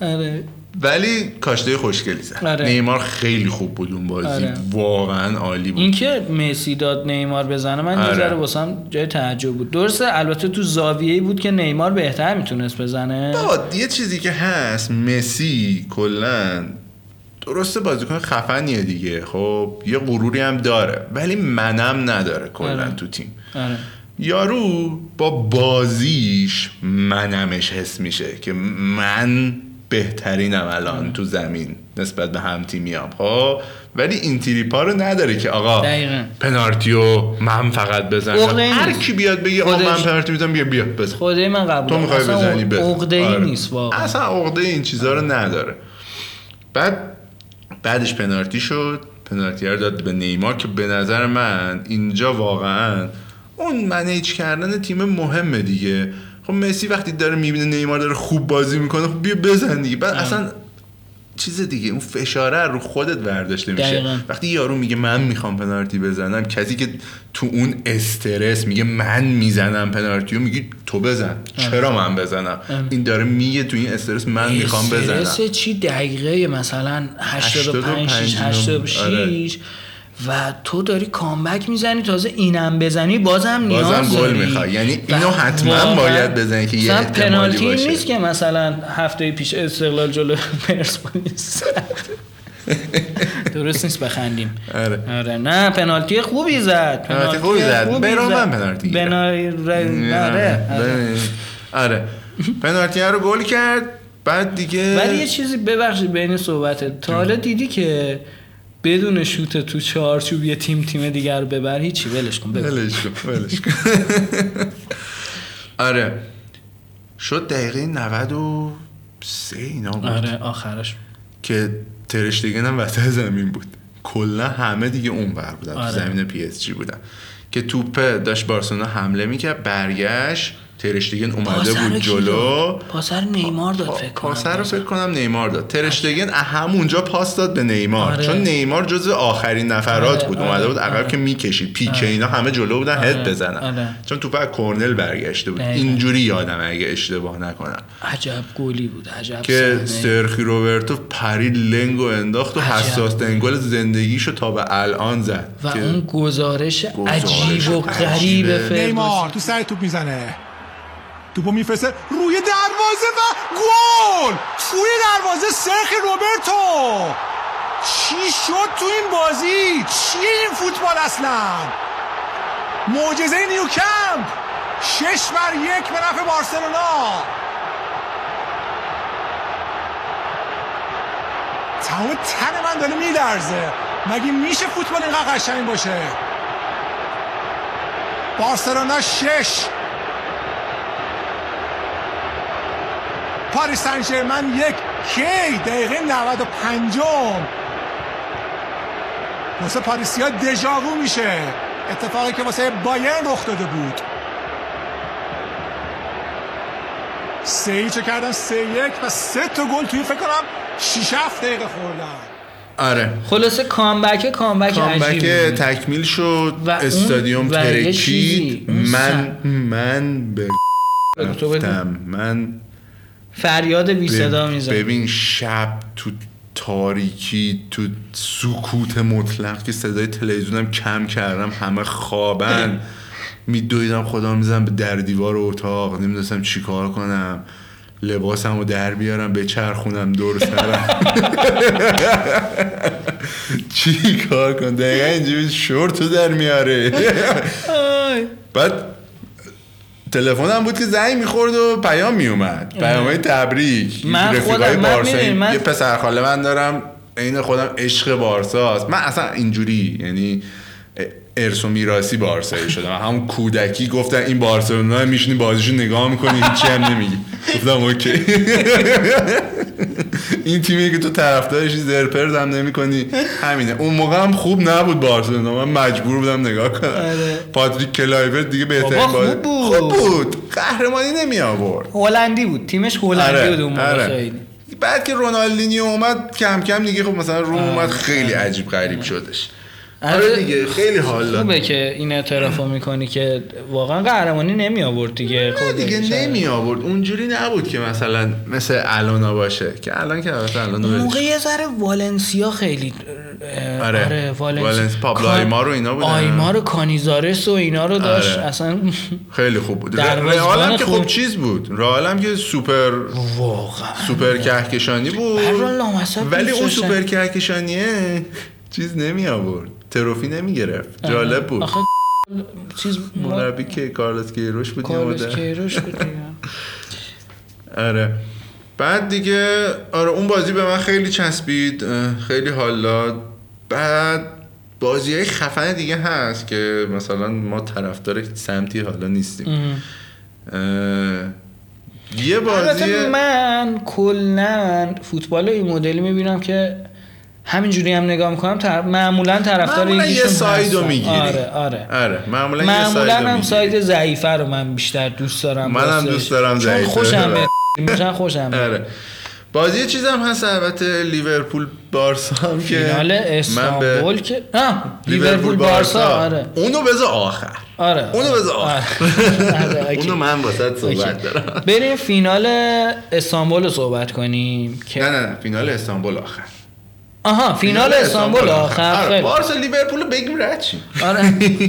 آره. ولی کاشته خوشگلی زد آره. نیمار خیلی خوب بود اون بازی آره. واقعا عالی بود اینکه مسی داد نیمار بزنه من یه آره. ذره واسم جای تعجب بود درسته البته تو زاویه‌ای بود که نیمار بهتر می‌تونست بزنه بابا یه چیزی که هست مسی کلا درسته بازیکن خفنیه دیگه خب یه غروری هم داره ولی منم نداره کلا آره. تو تیم آره یارو با بازیش منمش حس میشه که من بهترینم الان تو زمین نسبت به هم تیمیام. خب؟ ولی این تریپا رو نداره که آقا دقیقاً. پنارتیو من فقط بزنم. هر. کی بیاد بگه آقا من پنالتی می‌زنم بیا بیا بزن. خدای من قبول تو می‌خوای بزنی بزن. عقده آره. نیست واقعا. اصلا عقده این چیزا رو نداره. بعد بعدش پنالتی شد. پنالتی رو داد به نیمار که به نظر من اینجا واقعا اون منیج کردن تیم مهمه دیگه. خب مسی وقتی داره می‌بینه نیمار داره خوب بازی می‌کنه خب بیا بزن دیگه. بعد اصلا چیز دیگه اون فشاره رو خودت برداشته میشه دقیقاً. وقتی یارو میگه من می‌خوام پنالتی بزنم کسی که تو اون استرس میگه من می‌زنم پنالتی رو میگی تو بزن. چرا من بزنم؟ این داره میگه تو این استرس من می‌خوام بزنم. استرس چی دقیقه؟ مثلا 85 6 86 آره. و تو داری کامبک می‌زنی تازه اینم بزنی بازم نیاز بازم گل. می‌خوای. یعنی و اینو حتما باید بزنی که یه پنالتی باشه. نیست که مثلا هفته پیش استقلال جلو پرسپولیس *laughs* درست نیست بخندیم آره. آره نه پنالتی خوبی زد پنالتی خوبی زد. برام پنالتی. آره آره. آره پنالتی رو گل کرد بعد دیگه ولی یه چیزی ببخشید بین صحبتت تا حالا دیدی که بدون شوت تو چارچوب یه تیم تیم دیگر رو ببره هیچی. ولش کن. ولش کن ولش کن. آره. شد دقیقه 93 اینا بود. آره آخرش. که تراشتگن هم وسط زمین بود. کلا همه دیگه اون بر بودن تو آره. زمین پی اس جی بودن. که توپه داشت بارسلونا حمله می‌کرد برگشت. ترشتگن اومده بود جلو؟ پاسر نیمار داد فکر کنم پاسر رو فکر کنم نیمار داد ترشتگن همونجا پاس داد به نیمار آره. چون نیمار جزو آخرین نفرات آره، بود آره، اومده بود عقب آره. که می‌کشید پیکه اینا همه جلو بودن آره، هد بزنن آره. چون توپ از کرنل برگشته بود. اینجوری یادم اگه اشتباه نکنم عجب گلی بود عجب که. سرخی روبرتو پرید لنگو انداخت و. حساس ترین گل زندگیشو تا به الان زد و اون گزارش گزارش عجیب و. غریب نیمار تو سر توپ می‌زنه توپو میفرسته روی دروازه و گل! توی دروازه سرخ روبرتو! چی شد تو این بازی؟ چیه این فوتبال اصلا؟ معجزه نیوکمپ شش بر یک به نفع بارسلونا! تمام تن من داره میلرزه. مگه میشه فوتبال اینقدر قشنگ باشه؟ بارسلونا شش! پاریس سن ژرمن یک کی؟ دقیقه 95 واسه پاریسیا دژاوو میشه. اتفاقی که واسه بایرن رخ داده بود. سه ایچه کردن؟ سه یک و سه تا گل توی فکر کنم 6 7 دقیقه خوردن. آره. خلاصه کامبک کامبک کامبک. تکمیل شد. و استادیوم ترکید. من من به من فریاد بی صدا می‌زد. ببین شب تو تاریکی تو سکوت مطلق که صدای تلویزیونم کم کردم همه خوابن. *laughs* میدویدم خدا می‌زنم به در دیوار اتاق نمی‌دونستم چی کار کنم. لباسم رو در بیارم بچرخونم دور سرم. *laughs* چی کار کنم؟ دقیقا اینجوری شورت رو در میاره. *laughs* بعد تلفنم بود که زنگ می‌خورد و پیام میومد پیام تبریک. من خودم- من من- یه پسر خاله من دارم عین خودم عشق بارساست. من اصلا اینجوری یعنی ارث و میراثی بارسایی شدم همون کودکی گفتن این بارسلونا میشینی بازیشو نگاه می‌کنی هیچی هم نمیگی. گفتم اوکی. این تیمی که تو طرفدارشی زرپرز هم نمی‌کنی. همینه. اون موقع هم خوب نبود بارسلونا. من مجبور بودم نگاه کنم. آره. پاتریک کلایورت دیگه بهترین بابا، بازی خوب بود. خوب بود. قهرمانی نمی آورد هلندی بود. تیمش هلندی بود اون موقع آره. خیلی. بعد که رونالدینیو اومد کم کم دیگه خب مثلا روم آره. اومد خیلی عجیب غریب شدش. آره دیگه خیلی حال داد خوبه که این اعترافو می‌کنی که واقعا قهرمانی نمی آورد دیگه نه خود دیگه نمی آورد اونجوری نبود که مثلا مثل الانا باشه که الان که البته الان اون ولش موقع یه ذره والنسیا خیلی اه، آره. والنسیا والنس- پابلو کان- آیمار و اینا بودن. آیمار و کانیزارس و اینا رو داشت آره. اصلا خیلی خوب بود رئال که خوب. چیز بود رئال هم که سوپر واقعا سوپر کهکشانی بود ولی اون. سوپر کهکشانیه چیز نمی آورد trophy نمی گرفت جالب بود. آخه چیز مربی که کارلوس کیروش بود مدت. کیروش بود. *laughs* آره. بعد دیگه آره اون بازی به من خیلی چسبید خیلی حال داد بعد بازی های خفن دیگه هست که مثلا ما طرفدار سمتی حالا نیستیم. یه بازی من کلا فوتبال این مدلی می‌بینم که همینجوری هم نگاه می‌کنم طرف معمولا طرفدار معمولا یه سایدو هستم. می‌گیری آره آره آره معمولا, یه معمولا سایدو هم. side ضعیفه رو من بیشتر دوست دارم منم. دوست دارم ضعیفه. خوشم میاد. میشن خوشم. آره بازی چیز هم هست البته لیورپول بارسا هم که فینال استانبول که آه لیورپول بارسا آره اونو بذار آخر آره اونو بذار آخر *laughs* آره،. اونو من okay. صحبت دارم بریم فینال استانبول رو صحبت کنیم که نه نه فینال استانبول آخر آها فینال استانبول آخر آره خیلی. بارسا لیورپول بگیم شیم. آره.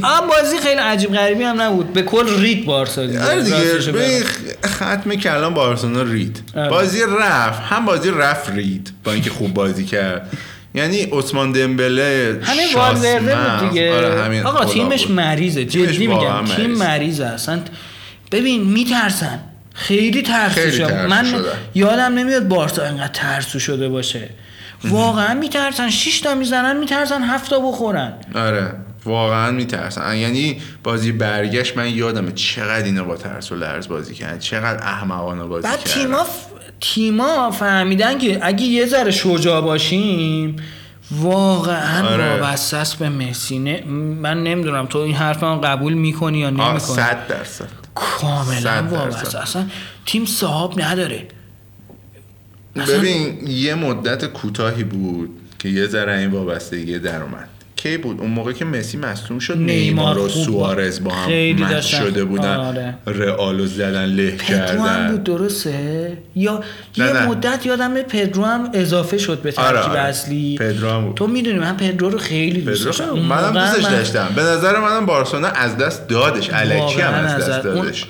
آم بازی خیلی عجیب غریبی هم نبود. به کل رید بارسا دیگه. آره دیگه ختم کلام بارسلونا رید. آره. بازی رفت. هم بازی رفت رید با اینکه خوب بازی کرد. یعنی عثمان دمبله همین والورده. بود دیگه. آره آقا تیمش. مریضه. جدی میگم تیم مریضه. اصلا ببین میترسن. خیلی ترسو ترسو من. یادم نمیاد بارسا انقدر ترسو شده باشه. *laughs* واقعا میترسن 6 تا می‌زنن میترسن 7 تا بخورن. آره واقعا میترسن. یعنی بازی برگشت من یادمه چقدر اینا با ترس و لرز بازی کردن. چقدر احمقانه بازی بعد کردن. تیما ف... تیما فهمیدن که اگه یه ذره شجاع باشیم واقعا آره. وابسته است به مسی. نه- من نمی‌دونم تو این حرف من قبول می‌کنی یا نمی‌کنی؟ صد درصد. کاملا وابسته. اصلا تیم صاحب نداره. ببین یه مدت کوتاهی بود که یه ذره این وابستگی در اومد. کی بود؟ اون موقع که مسی مصدوم شد نیمار و سوارز با هم مچ داشتن. شده بودن. آره. رئالو زدن له پدرو هم کردن. بود درسته؟ یا نه، یه نه. مدت یادم پدرو هم اضافه شد به ترکیب آره، آره. اصلی. پدرو هم بود. تو می‌دونی من پدرو رو خیلی دوست داشتم. اون منم دوستش من داشتم. به نظر منم بارسلونا از دست دادش. الکی هم از دست اون- دادش.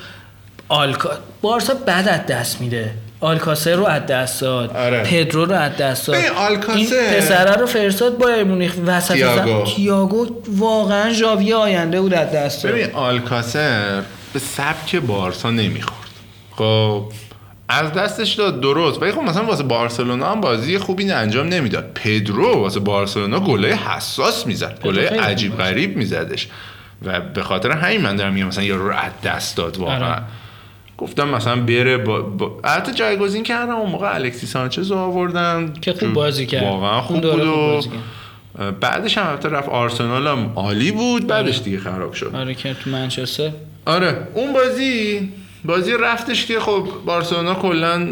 آلکا بارسا بد از دست میده. آلکاسر رو از دست داد. آره. پدرو رو از دست داد. آلکاسر- این پسره رو فرستاد بایر مونیخ وسط تییاگو. زم- تییاگو واقعا ژاوی آینده بود از دست داد. ببین آلکاسر به سبک بارسا نمی‌خورد. خب از دستش داد درست. ولی خب مثلا واسه بارسلونا هم بازی خوبی انجام نمی‌داد. پدرو واسه بارسلونا گله حساس می‌زد. گله عجیب. غریب میزدش. و به خاطر همین من دارم میگم مثلا یه رو از دست داد واقعا. آره. گفتم مثلا بره با, با... حتی جایگزین کردم اون موقع الکسی سانچز رو آوردن. که خوب بازی کرد. واقعا خوب بود و کرد. بعدش هم البته رفت آرسنال هم عالی بود بعدش دیگه خراب شد. آره که تو منچستر. آره اون بازی بازی رفتش که خب بارسلونا کلا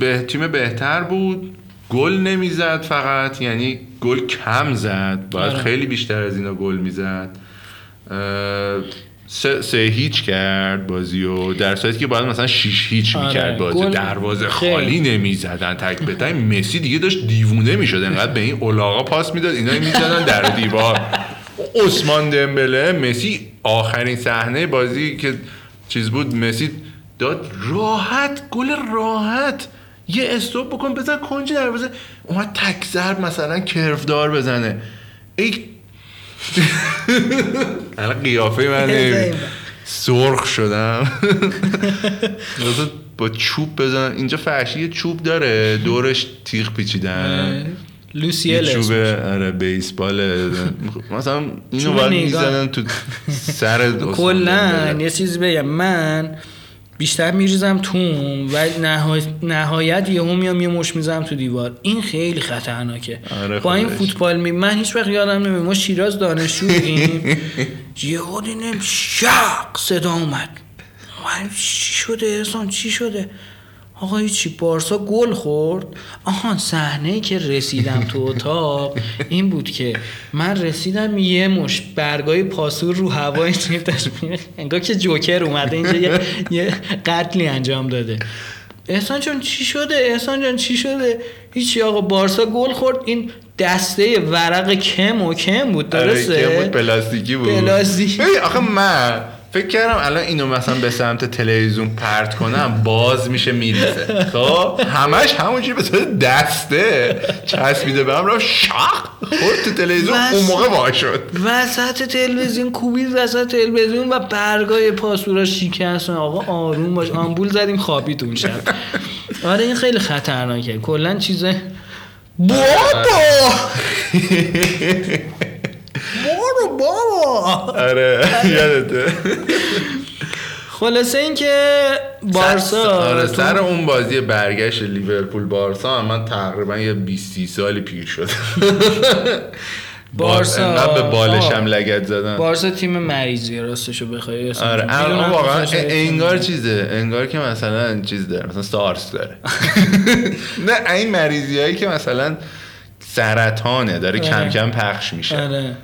به تیم بهتر بود. گل نمی‌زد فقط یعنی گل کم زد. باید آره. خیلی بیشتر از اینا گل می‌زد. سه, سه هیچ کرد بازی و در صورتی که باید مثلا شیش هیچ آره، می‌کرد بازی. دروازه. خالی نمی‌زدن تک به تک. مسی دیگه داشت دیوونه می‌شد. انقدر به این اولاغا پاس می‌داد اینا می‌زدن در دیوار. عثمان دمبله مسی آخرین صحنه بازی که چیز بود. مسی داد راحت گل راحت. یه استوب بکن بزن کنج دروازه. اومد تک ضرب مثلا کرفدار بزنه. ای *laughs* الان قیافه من. سرخ شدم *laughs* با چوب بزنن اینجا فرشی یه چوب داره دورش تیغ پیچیدن یه لوسیل چوب. آره بیسبال مثلا اینو باید. می‌زنن تو سر *laughs* کلا. یه چیزی بگم من بیشتر میریزم تون و نهای... نهایت یهو میام یه مش می‌زنم تو دیوار. این خیلی خطرناکه. آره با این. فوتبال می من هیچ وقت یادم نمیاد. ما شیراز دانشجو بودیم. *laughs* یهو دیدم شق صدا اومد. من چی شده؟ احسان چی شده؟ آقا هیچی بارسا گل خورد؟ آهان صحنه که رسیدم تو اتاق. این بود که من رسیدم یه مش برگای پاسور رو هوای می‌ریخت. انگار که جوکر اومده اینجا یه, یه قتلی انجام داده. احسان جان چی شده؟ احسان جان چی شده؟ هیچی آقا بارسا گل خورد. این دسته ورق کم و کم بود آره، درسته؟ که بود پلاستیکی بود. پلاستیکی. آخه من فکر کردم الان اینو مثلا به سمت تلویزیون پرت کنم باز میشه میریزه. خب همش همونجوری به صورت دسته چسبیده به هم رفت شاق خورد تو تلویزیون اون موقع وا شد. وسط تلویزیون کوبید وسط تلویزیون و برگای پاسورا شکست. آقا آروم باش آمبول زدیم خوابید اون شب. آره این خیلی خطرناکه. کلا چیزه بابا! *laughs* بابا. آره یادته. خلاصه اینکه بارسا آره تو- سر اون بازی برگشت لیورپول بارسا هم من تقریبا یه 20 سالی پیر شد بارسا- انقدر به بالشم. لگت زدن. بارسا تیم مریضیه راستشو بخوای آره الان واقعا انگار چیزه انگار که مثلا چیز داره مثلا سارس داره. *laughs* نه این مریضی هایی که مثلا سرطانه داره کم آره. کم پخش میشه. آره.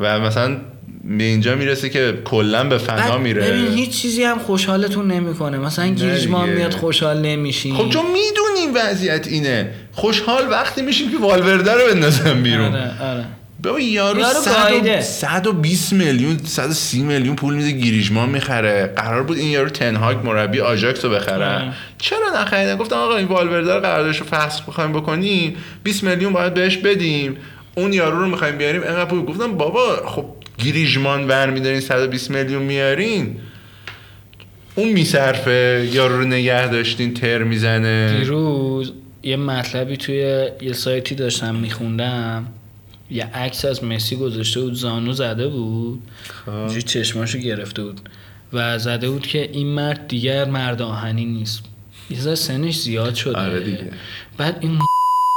و مثلا به اینجا می‌رسه که کلا به فنا میره. ببین هیچ چیزی هم خوشحالتون نمی‌کنه. مثلا گیجمان. میاد خوشحال نمیشین. خب چون می‌دونیم وضعیت اینه. خوشحال وقتی میشیم که والورده رو بندازن بیرون. آره آره. بابا یارو یارو 100 گاییده. و 120 میلیون 130 میلیون پول میده گریژمان می‌خره. قرار بود این یارو تنهاگ مربی آژاکس رو بخرن آره. چرا نخریدن؟ گفتم آقا این والورده رو قراردادش رو فسخ بخوایم بکنیم. 20 میلیون باید بهش بدیم. اون یارو رو می‌خوایم بیاریم انقدر پول. گفتم بابا خب گریژمان ور میدارین 120 میلیون میارین. اون میصرفه یارو رو نگه داشتین تر می‌زنه. دیروز یه مطلبی توی یه سایتی داشتم میخوندم. یه عکس از مسی گذاشته بود زانو زده بود. اینجوری چشماشو گرفته بود. و زده بود که این مرد دیگر مرد آهنی نیست. یه سنش زیاد شده. آره دیگه. بعد این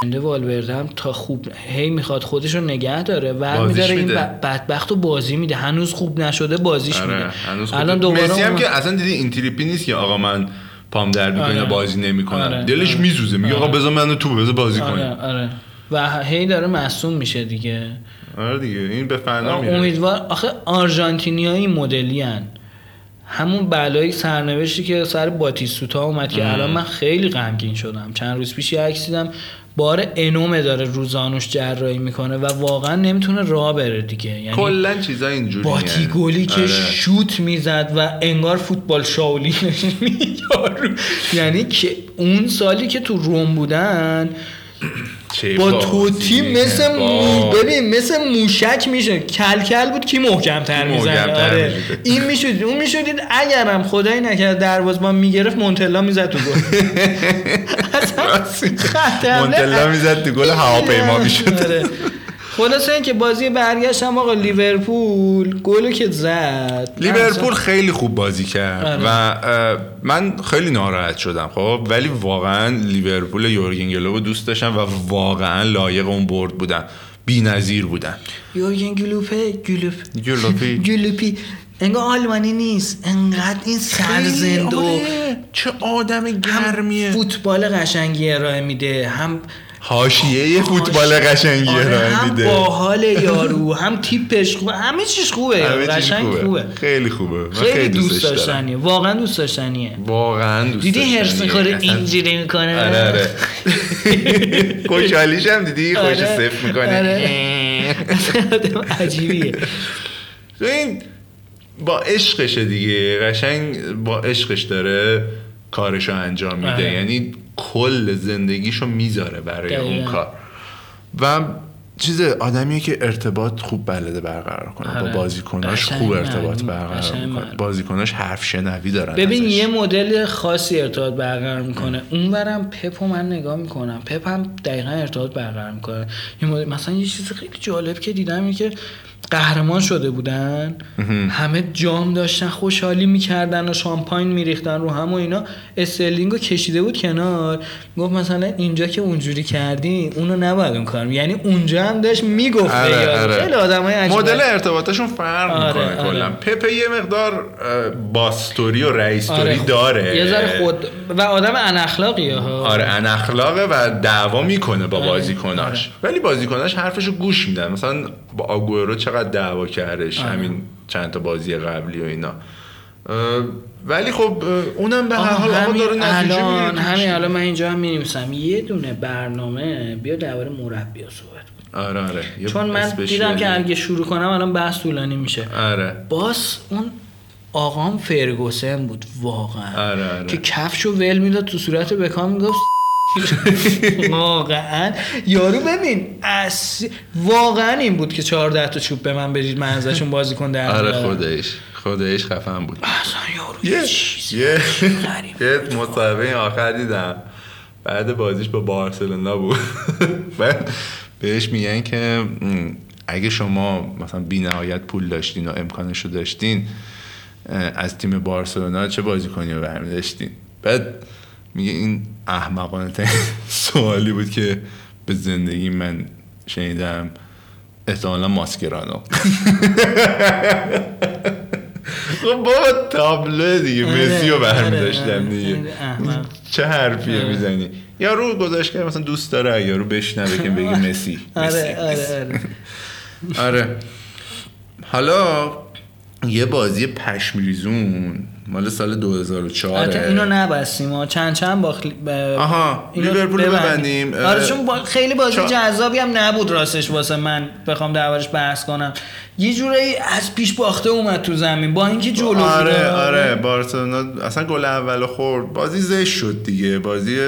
والورده هم تا خوب هی می‌خواد خودش رو نگه داره. و میداره این میده. بدبخت رو بازی میده. هنوز خوب نشده بازیش میده. آره هنوز الان الان دوباره مسی هم که اصلا دیدی این تریپی نیست که آقا من پام درد می‌کنه آره. بازی نمی‌کنم. آره. دلش آره. میسوزه. میگه آقا. بذار منو تو بذار بازی کنیم. آره. و هی داره مصوم میشه دیگه. آره دیگه. این به فنا میره امیدوار آخه آرژانتینیایی مدلی هن. همون بلایی سرنوشتی که سر باتیستوتا اومد که الان من خیلی غمگین شدم. چند روز پیش عکس دیدم. بار انومه داره روزانوش جراحی می‌کنه و واقعا نمی‌تونه راه بره دیگه. یعنی کلا چیزا اینجوری باتی گلی که آره. شوت می‌زد و انگار فوتبال شاولی *laughs* یعنی که اون سالی که تو روم بودن با توتی مثل مو... ببین مثل موشک میشه. کلکل بود کی محکم تر محکم‌تر آره. این می‌شد اون می‌شدید. اگرم خدایی نکرد دروازبان می‌گرفت مونتلا می‌زد تو گل. *laughs* مونتلا می‌زد تو گل هواپیما می‌شد. آره. خلاصه اینکه بازی برگشت هم آقا لیورپول گلو که زد لیورپول خیلی خوب بازی کرد آره. و من خیلی ناراحت شدم خب ولی واقعا لیورپول یورگن کلوپ دوست داشتم و واقعا لایق اون برد بودن بی‌نظیر بودن یورگن کلوپه کلوپ کلوپی. *laughs* کلوپی انگار آلمانی نیست انقدر این سرزنده و آره. چه آدم گرمیه فوتبال قشنگی ارائه میده هم حاشیه فوتبال قشنگی آره، ارائه هم میده. باحال *laughs* یارو هم تیپش خوبه همه چیز خوبه. قشنگ خوبه, خوبه. خیلی خوبه. من خیلی دوست. داشتنیه. واقعا دوست داشتنیه. واقعا دوست دیدی حرص. می‌خوره اینجوری می‌کنه؟ آره آره. *laughs* خوشحالیش هم دیدی؟ خوش آره. صفر می‌کنه آره. عجیبیه. این با عشقشه دیگه. قشنگ با عشقش داره کارشو انجام میده. یعنی کل زندگیشو می‌ذاره برای اون. کار و چیز آدمیه که ارتباط خوب بلده برقرار کنه آره. با بازیکناش خوب ارتباط. برقرار می‌کنه معلومه. بازیکناش حرف شنوی دارن ببین ازش. یه مدل خاصی ارتباط برقرار می‌کنه اونورم پپو من نگاه می‌کنم پپ هم دقیقا ارتباط برقرار می‌کنه یه مدل مثلا یه چیز خیلی جالب که دیدم اینه که قهرمان شده بودن. همه جام داشتن خوشحالی می‌کردن و شامپاین میریختن رو هم و اینا. استرلینگو کشیده بود کنار. گفت مثلا اینجا که اونجوری کردی اونو نباید اون کار یعنی اونجا هم داشت می‌گفت آره، آره. خیلی آدمای عجیبه مدل ارتباطشون فرق آره، می‌کنه آره. کلا. پپه یه مقدار باستوری و رئیستوری آره، داره. یه ذره خود و آدم اناخلاقیه ها. آره اناخلاقه و دعوا می‌کنه با آره، بازیکناش. ولی بازیکناش حرفشو گوش میدن. مثلا با آگورو چقدر دعوا کردش آره. همین چند تا بازی قبلی و اینا ولی خب اونم به هر حال آقا داره نتیجه الان همین الان من اینجا هم می‌نویسم یه دونه برنامه بیا درباره مربی صحبت کن. آره آره چون من. دیدم که اگه شروع کنم الان بحث طولانی میشه آره باز اون آقام فرگوسن بود واقعا آره، آره. که کفشو ول می‌داد تو صورت بکام می‌گفت *laughs* واقعا. یارو ببین از واقعا این بود که 14 تا چوب به من بدید من ازشون بازی کن در آره. خودش خودش خفن بود. اصلا یارو یه یه مصاحبه آخر دیدم. بعد بازیش با بارسلونا بود. *laughs* بعد بهش میگن که اگه شما مثلا بی نهایت پول داشتین و امکانش رو داشتین از تیم بارسلونا چه بازیکنی رو برمی داشتین بعد میگه این احمقانه ترین *laughs* سوالی بود که به زندگی من شنیدم احتمالا ماسکرانو خب *laughs* بابا تابلو دیگه مسی رو آره، برمی آره، آره. دیگه. چه حرفیه آره. می‌زنی یارو گذاشت که مثلا دوست داره یارو بشنوه که بگی مسی *laughs* مسی، آره مسی. آره آره آره حالا یه بازی پشمیریزون مال سال 2004 البته اینو نبستیم. ها چند چند باخت؟ آها، لیورپول رو ببندیم. آره چون با... خیلی بازی چا- جذابی هم نبود راستش واسه من بخوام دربارش بحث کنم. یه جورایی از پیش باخته اومد تو زمین با اینکه جلو آره بوده. آره بارسلونا اصلا گل اول خورد. بازی زشت شد دیگه. بازی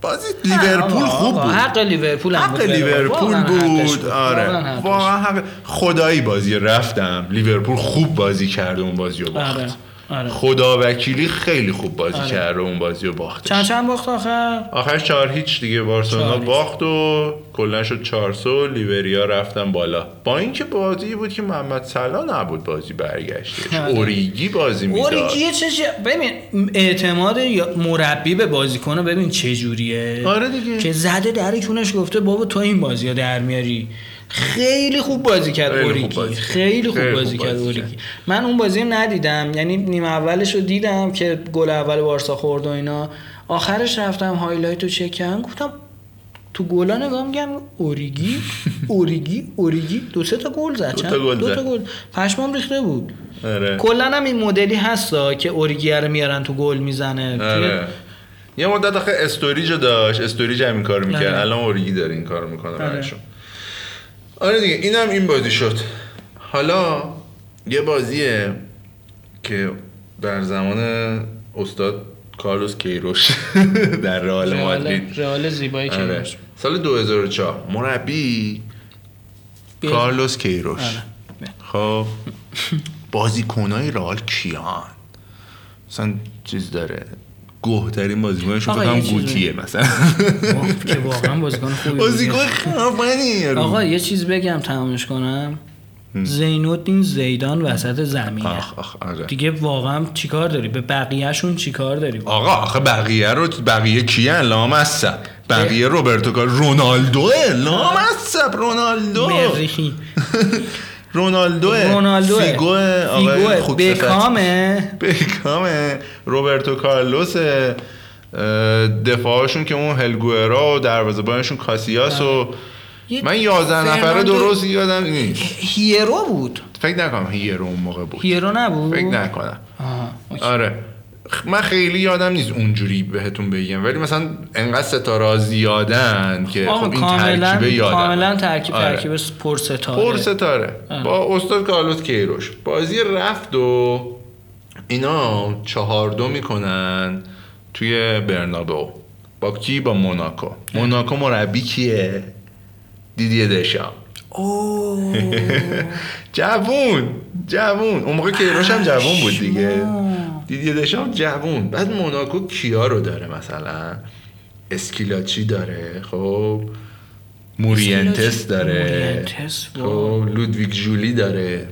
بازی لیورپول خوب بود. حق لیورپول حق. لیورپول بود. آره. واقعا حق خدایی بازی رفتم. لیورپول خوب بازی کرده اون بازی رو باخت. آره. خدا وکیلی خیلی خوب بازی آره. کرده اون بازی رو باختش چند چند باخت آخر آخرش چهار هیچ دیگه بارسلونا. باخت و کلا شد چهار سو لیوریا رفتن بالا با اینکه بازی بود که محمد سلا نبود بازی برگشتش *laughs* آره. اوریگی بازی می‌داد اوریگی چه ببین اعتماد مربی به بازیکنه ببین چه جوریه آره دیگه. که زده در کونش گفته بابا تو این بازی ها در میاری خیلی خوب بازی کرد خیلی خوب اوریگی بازی. خیلی خوب خیلی بازی خوب کرد بازی اوریگی من اون بازی رو ندیدم یعنی نیمه اولش رو دیدم که گل اول بارسا خورد و اینا آخرش رفتم highlight رو چک کردم گفتم تو گلا نگاه میگم اوریگی اوریگی اوریگی دو سه تا گل زد دو تا؟ گل دو. تا گل پشمام ریخته بود آره. کلا هم این مدلی هستا که اوریگی رو میارن تو گل می‌زنه آره. یه مدت آخه استوریج داشت استوریج هم این کارو می‌کرد آره. الان اوریگی داره این کارو می‌کنه آره. آره دیگه اینم این بازی شد حالا یه بازیه که در زمان استاد کارلوس کیروش *laughs* در رئال مادرید رئال زیبایی که آره. داشت. سال 2004 مربی. کارلوس کیروش آره. خب بازیکنای رئال کیان مثلا چیز داره گوهترین بازیکنشون آقا، فکر کنم گوتیه مثلا. که واقعا بازیکن خوبی. بازیکن خفنی آقا یه چیز بگم تمامش کنم. زینالدین زیدان وسط زمینه. آخ آخ آره. دیگه واقعا چیکار داری؟ به بقیهشون چیکار داری؟ آقا آخه بقیه رو بقیه کیه لامصب. بقیه روبرتو کار رونالدو لامصب رونالدو. مریخی. *laughs* رونالدو رونالدو. فیگو آقای فیگو. بکامه بکامه روبرتو کارلوس دفاعشون که اون هلگوئرا و دروازه‌بانشون کاسیاس و من 11 نفره درست یادم نیست. هیرو بود. فکر نکنم هیرو اون موقع بود. هیرو نبود؟ فکر نکنم. آره. من خیلی یادم نیست اونجوری بهتون بگم ولی مثلا انقدر ستاره زیادن که خب این ترکیبه یادم. کاملا ترکیب آره. ترکیب پر ستاره. پر ستاره. آره. با استاد کارلوس کیروش. بازی رفت و اینا چهار دو می‌کنن توی برنابو با کی؟ با موناکو. موناکو مربی کیه؟ دیدیه دشام *laughs* جوون. جوون. اون موقع کیروش هم جوون بود دیگه. دیدیه دشان جوون. بعد موناکو کیا رو داره مثلا؟ اسکیلاچی داره خب؟ مورینتس داره. مورینتس،. خب؟ لودویک ژولی داره.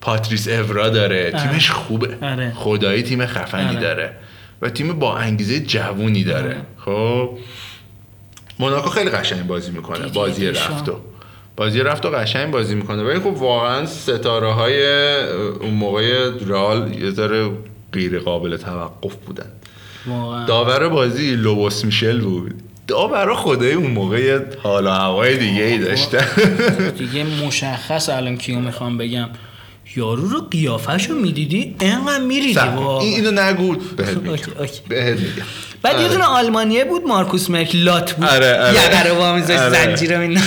پاتریس اورا داره. تیمش خوبه. آره. خدایی تیم خفنی آره. داره. و تیم با انگیزه جوونی داره. خب؟ موناکو خیلی قشنگ بازی می‌کنه. بازی. رفتو بازی رفت و قشنگ بازی می‌کنه. ولی خب واقعا ستاره های اون موقع رئال یه ذره غیر قابل توقف بودن. واقعا. داور بازی لوبوس میشل بود. داورا خدای اون موقع یه حال و هوای دیگه ای داشتن. *laughs* دیگه مشخص الان کیو می‌خوام بگم. یارو رو قیافش رو می‌دیدی انقدر میریدی اینو نگو. *laughs* بهت میگم. بعد یه آره. دونه آلمانیه بود مارکوس مرک لات بود. آره، آره. یه *laughs* رو با میذاشت آره. زنجیره بود.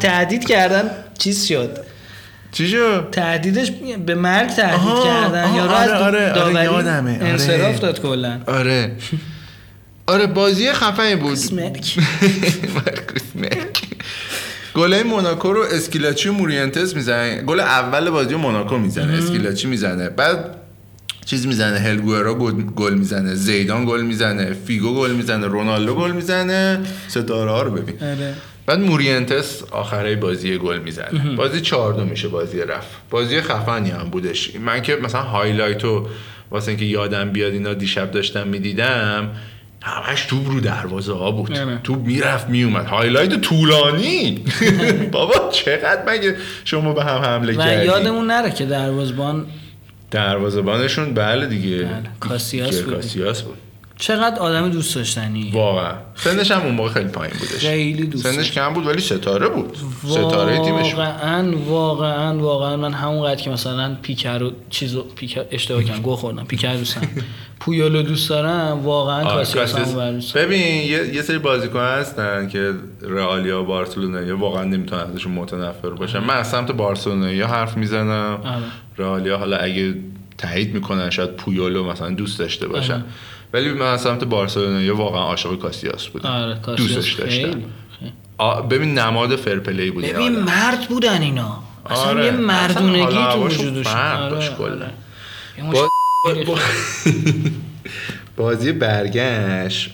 تهدید کردن چیز شد. چی شد؟ تهدیدش به مرگ تهدید کردن یارو آره، آره، آره، داوری یادمه، آره. انصراف داد کلا. آره. آره بازی خفنی بود. مرک *laughs* گله موناکو رو اسکیلاچی مورینتس می‌زنه. گل اول بازی موناکو می‌زنه اسکیلاچی می‌زنه. بعد چیز می‌زنه هلگوئرا گل گل می‌زنه زیدان گل می‌زنه فیگو گل می‌زنه رونالدو گل می‌زنه. ستاره ها رو ببین. آره. بعد مورینتس آخره بازی گل می‌زنه. بازی چهار دو میشه بازی رفت. بازی خفنی هم بودش. من که مثلا highlight و واسه اینکه یادم بیاد اینا دیشب داشتم می‌دیدم همش توپ رو دروازه ها بود. توپ می‌رفت میومد highlight طولانی. *laughs* بابا چقدر مگه شما به هم حمله کردی؟ یادمون نره که دروازبان دروازه‌بانشون بله دیگه. بله، کاسیاس بود. چقدر آدم دوست داشتنی؟ واقعا. سنش هم اون موقع خیلی پایین بودش. خیلی دوست سنش کم بود ولی ستاره بود. ستاره تیمش. واقعا واقعا واقعا من همونقدر که مثلا پیکر و چیزو پیکر اشتباه کردم گو خوردم. پیکر دوستم *laughs* پویولو دوست دارم. واقعا آره، کاسیاس. ببین یه, یه سری بازیکن هستن که رئالیا و بارسلونا واقعا نمی‌تونن ازشون متنفر باشن. من از سمت بارسلونا حرف می‌زنم. آره. رئالیا حالا اگه تایید می‌کنن شاید پویولو مثلا دوست داشته باشن. آره. ولی من از سمت بارسلونا واقعا عاشق کاسیاس بودم. آره دوستش داشتم. ببین نماد فرپلی بود ببین آدم. مرد بودن اینا. اصلا آره. یه مردونگی تو وجودشون آره، داشت آره. کلا. بازی برگشت.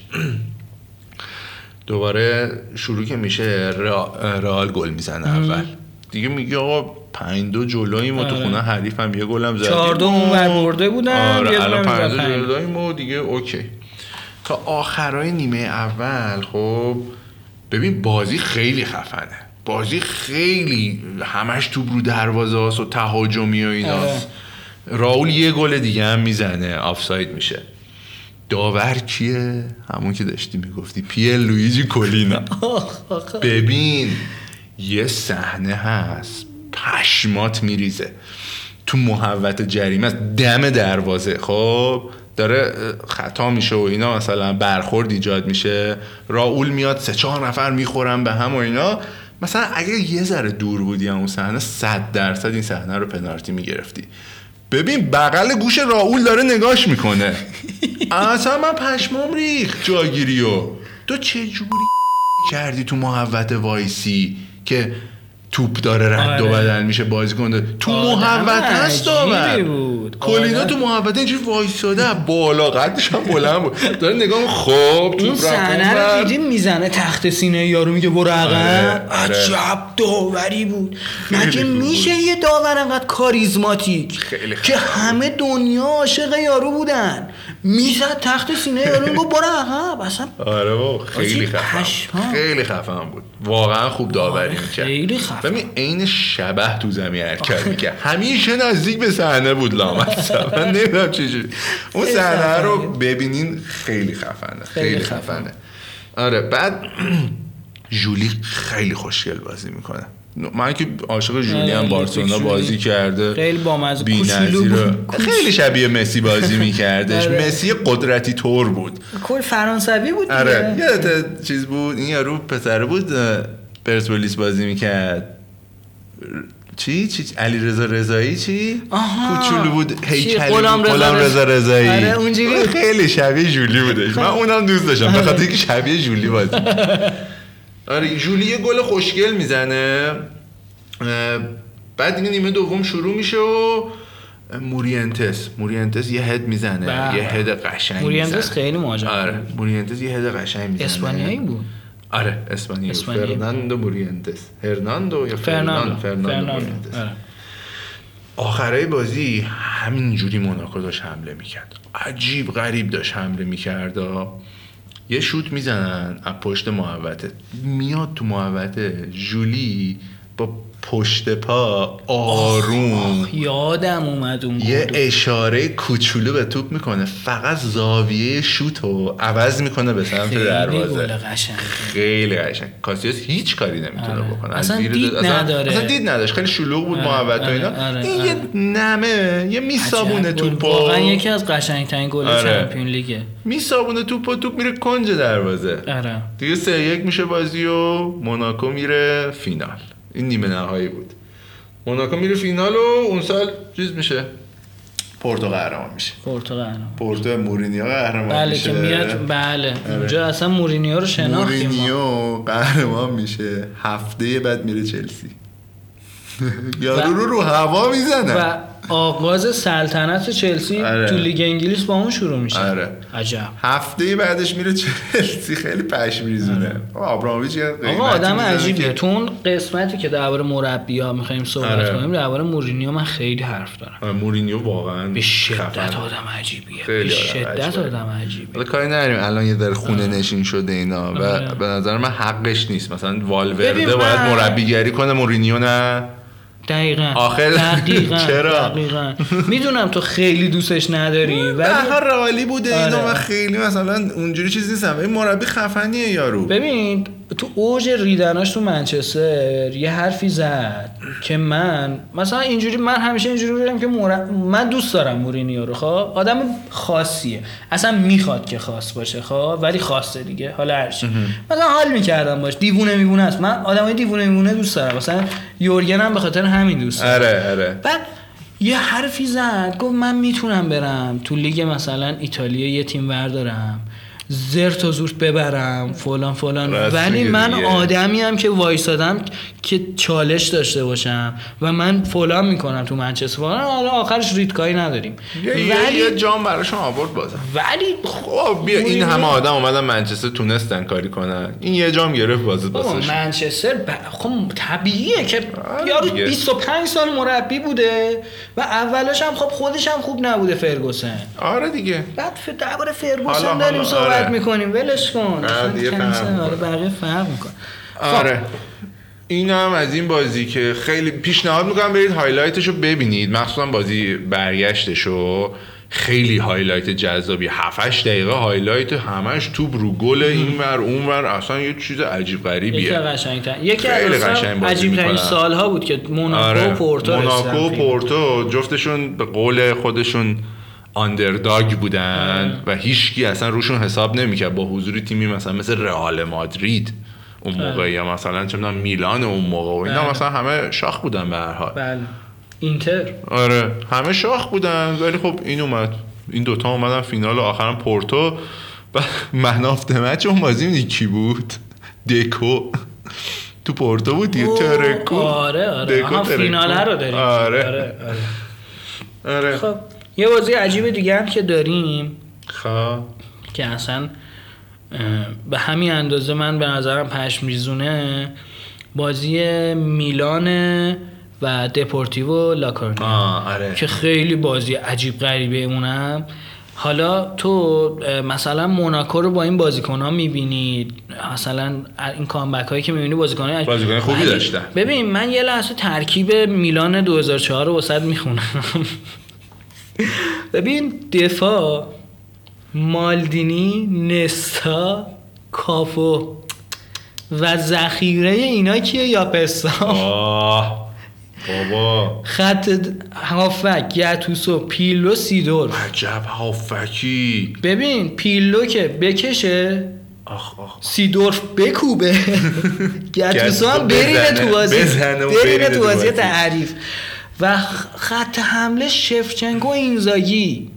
دوباره شروع که میشه را- رئال گل می‌زنه اول. دیگه میگه آقا پنج دو جلویم و تو آره. خونه حریفم یه گلم زدیم. چهار دو اونور برده بودن آره الان پنج دو. جلویم و دیگه اوکی. تا آخرای نیمه اول خب ببین بازی خیلی خفنه. بازی خیلی همش توپ رو دروازه هاست و تهاجمی و ایناست. راول یه گل دیگه هم می‌زنه آفساید میشه. داور کیه؟ همون که داشتی می‌گفتی. پیل لویجی کولینا ببین یه صحنه هست. پشمات میریزه. تو محوت جریمه است. دم دروازه. خب داره خطا میشه و اینا مثلا برخورد ایجاد میشه. راول میاد سه چهار نفر می‌خورن به هم و اینا. مثلا اگه یه ذره دور بودی اون صحنه صد درصد این صحنه رو پنالتی می‌گرفتی. ببین بغل گوش راول داره نگاش می‌کنه. اصلا من پشمام ریخت جاگیریو تو چه جوری کردی تو محوت وایسی که توپ داره رد و آره. بدل میشه بازی کنه تو محوت هست داور بود. کلینا تو محوت اینجوری وایساده بالا قدش هم بلند بود داره نگاه خب رفت صحنه رو. دیدیم می‌زنه تخت سینه یارو میگه برو عقب آره، آره. عجب داوری بود مگه میشه یه داور انقدر کاریزماتیک خیلی که همه دنیا عاشق یارو بودن می‌زد تخت سینه یارو میگه برو عقب اصلا آره خیلی خفن. بود. خیلی خفن بود واقعا خوب داوری می‌کرد خیلی خفن. ببین عین شبه تو زمین حرکت می‌کرد همیشه نزدیک به صحنه بود لامصب من نمی‌دونم چجوری اون صحنه. رو ببینین خیلی خفنه. خیلی خفنه. آره بعد *clears throat* جولی خیلی خوشگل بازی می‌کنه. من که عاشق جولی هم آره، بارسلونا. بازی کرده خیلی بامزه. خیلی شبیه مسی بازی میکردش *laughs* آره. مسی قدرتی طور بود کل فرانسوی بود آره دیگه. یادت چیز بود این یارو پسره بود پرسپولیس بازی می‌کرد چی چی علی رضا رضایی چی. کوچولو بود چی؟ هیکلی غلام رضا رضایی آره، اونجوری. اون خیلی شبیه جولی بودش من اونم دوست داشتم به خاطر اینکه شبیه جولی بازی می‌کرد. *laughs* آره جولی یه گل خوشگل می‌زنه. بعد دیگه نیمه دوم شروع میشه و مورینتس مورینتس یه هد می‌زنه بله. یه هد قشنگ مورینتس می‌زنه. خیلی مهاجم آره. مورینتس یه هد قشنگ می‌زنه. اسپانیایی بود؟ آره اسپانیایی. فرناندو مورینتس هرناندو یا فرناندو. فرناندو؟ فرناندو فرناندو مورینتس آره. آخرای بازی همینجوری موناکو داشت حمله می‌کرد. عجیب غریب داشت حمله می‌کرد. یه شوت می‌زنن از پشت محوطه. میاد تو محوطه جولی با پشت پا آروم. یادم اومد اون یه گل. اشاره کوچولو به توپ می‌کنه. فقط زاویه شوت رو عوض می‌کنه به سمت دروازه. قشنگ خیلی قشنگ. کاسیاس هیچ کاری نمی‌تونه آره. بکنه. اصلا دید اصلا- نداره. اصلا دید نداشت. خیلی شلوغ بود آره، محوط و اینا. آره، آره، این آره. یه نمه یه میسابونه. توپو. واقعا یکی از قشنگترین گل آره. چمپیون لیگه. میچسبونه توپو توپ میره کنج دروازه. آره. دیگه سه یک میشه بازی و موناکو میره فینال. این نیمه نهایی بود. موناکو میره فینال و اون سال چیز میشه؟ پورتو قهرمان میشه. پرتغال پورتو مورینیو قهرمان بله میشه. که میاد بله. اونجا اصلا مورینیو رو شناختیم. مورینیو قهرمان میشه. هفته بعد میره چلسی. یارو رو رو هوا می‌زنه. و آغاز سلطنت چلسی آره. تو لیگ انگلیس با اون شروع میشه آره. عجب هفته بعدش میره چلسی خیلی پشم میریزونه آبرامویچ آره. آقا آدم عجیبیه که- تو اون قسمتی که درباره مربی ها می‌خوایم صحبت آره. کنیم درباره مورینیو من خیلی حرف دارم آره، مورینیو واقعا به شدت. آدم عجیبیه خیلی به آدم شدت. آدم عجیبیه حالا کاری نداریم الان یه در خونه نشین شده اینا و آره. به نظر من حقش نیست مثلا والورده باید مربیگری کنه مورینیو نه دقیقا آخر- دقیقا *laughs* چرا؟ دقیقا می‌دونم تو خیلی دوستش نداری ولی هر رئالی بوده آره. اینا من خیلی مثلا اونجوری چیز نیستم این مربی خفنیه یارو ببین تو اوج ریدناش تو منچستر یه حرفی زد که من مثلا اینجوری من همیشه اینجوری بودم که مور... من دوست دارم مورینیو رو خب؟ آدم خاصیه. اصلا می‌خواد که خاص باشه خب؟ ولی خاصه دیگه حالا هرچی مثلا حال می‌کردم باش. دیوونه میوونه است. من آدمای دیوونه میوونه دوست دارم. مثلا یورگن هم به خاطر همین دوست دارم آره آره. بعد یه حرفی زد. گفت من می‌تونم برم تو لیگ مثلا ایتالیا یه تیم وردارم زرت و زورت ببرم فلان فلان. ولی من دیگه. آدمی هم که وایسادم که چالش داشته باشم و من فلان می‌کنم تو منچستر. فلان حالا آخرش ریتکایی نداریم. یه, ولی یه, جام براشون آورد بازم. ولی خب بیا این همه آدم اومدن منچستر تونستن کاری کنن. این یه جام گرفت بابا واسش منچستر ب... خب طبیعیه که آره یارو دیگه. 25 سال مربی بوده و اولش هم خب خودش هم خوب نبوده فرگوسن. آره دیگه. بعد درباره فرگوسن داریم صحبت آره. می‌کنیم. ولش کن. کنسل، فرق آره می‌کنه. بقیه فرق میکن آره. این هم از این بازی که خیلی پیشنهاد می‌کنم برید highlight ش رو ببینید. مخصوصا بازی برگشتش رو خیلی highlight جذابی. 7 دقیقه highlight همش توپ رو گل این ور اون ور اصلا یه چیز عجیب یکی غریبیه قشنگتر. یکی از قشنگ عجیب. سالها بود که موناکو و پورتو آره. موناکو. پورتو جفتشون به قول خودشون آندرداگ بودن و هیچکی اصلا روشون حساب نمی‌کرد. با حضور تیمی مثلا مثل رئال مادرید اون موقع یا مثلا چه میلان اون موقع و اینا بله. مثلا همه شاخ بودن به هر حال. بله. اینتر. آره. همه شاخ بودن ولی خب این اومد. این دوتا اومدن فینال و آخرم پورتو. و منافت مچ اون بازی کی بود؟ دکو. تو پورتو بود دیگه ترکو. آره آره. دکو. فیناله رو داریم. آره. آره, آره. آره. خب. یه بازی عجیب دیگه هم که داریم. خب. که اصلا به همین اندازه من به نظرم پشم ریزونه بازی میلان و دپورتیو لاکورنیا آه آره. که خیلی بازی عجیب غریبه اونم. حالا تو مثلا موناکو رو با این بازیکن ها می‌بینی مثلا این کامبک هایی که می‌بینی بازیکن های بازیکن خوبی داشتن. ببین من یه لحظه ترکیب میلان 2004 رو وسط می‌خونم. *laughs* ببین دفاع مالدینی نستا کافو و ذخیره اینا کیه یا پسا آه بابا. خط هافک گتوسو پیلو سیدور. عجب هافکی. ببین پیلو که بکشه آخ آخ. سیدورف بکوبه. *laughs* گتوسو هم برینه. تو بازی. برینه تو بازی. تعریف. و خط حمله شفچنکو اینزاگی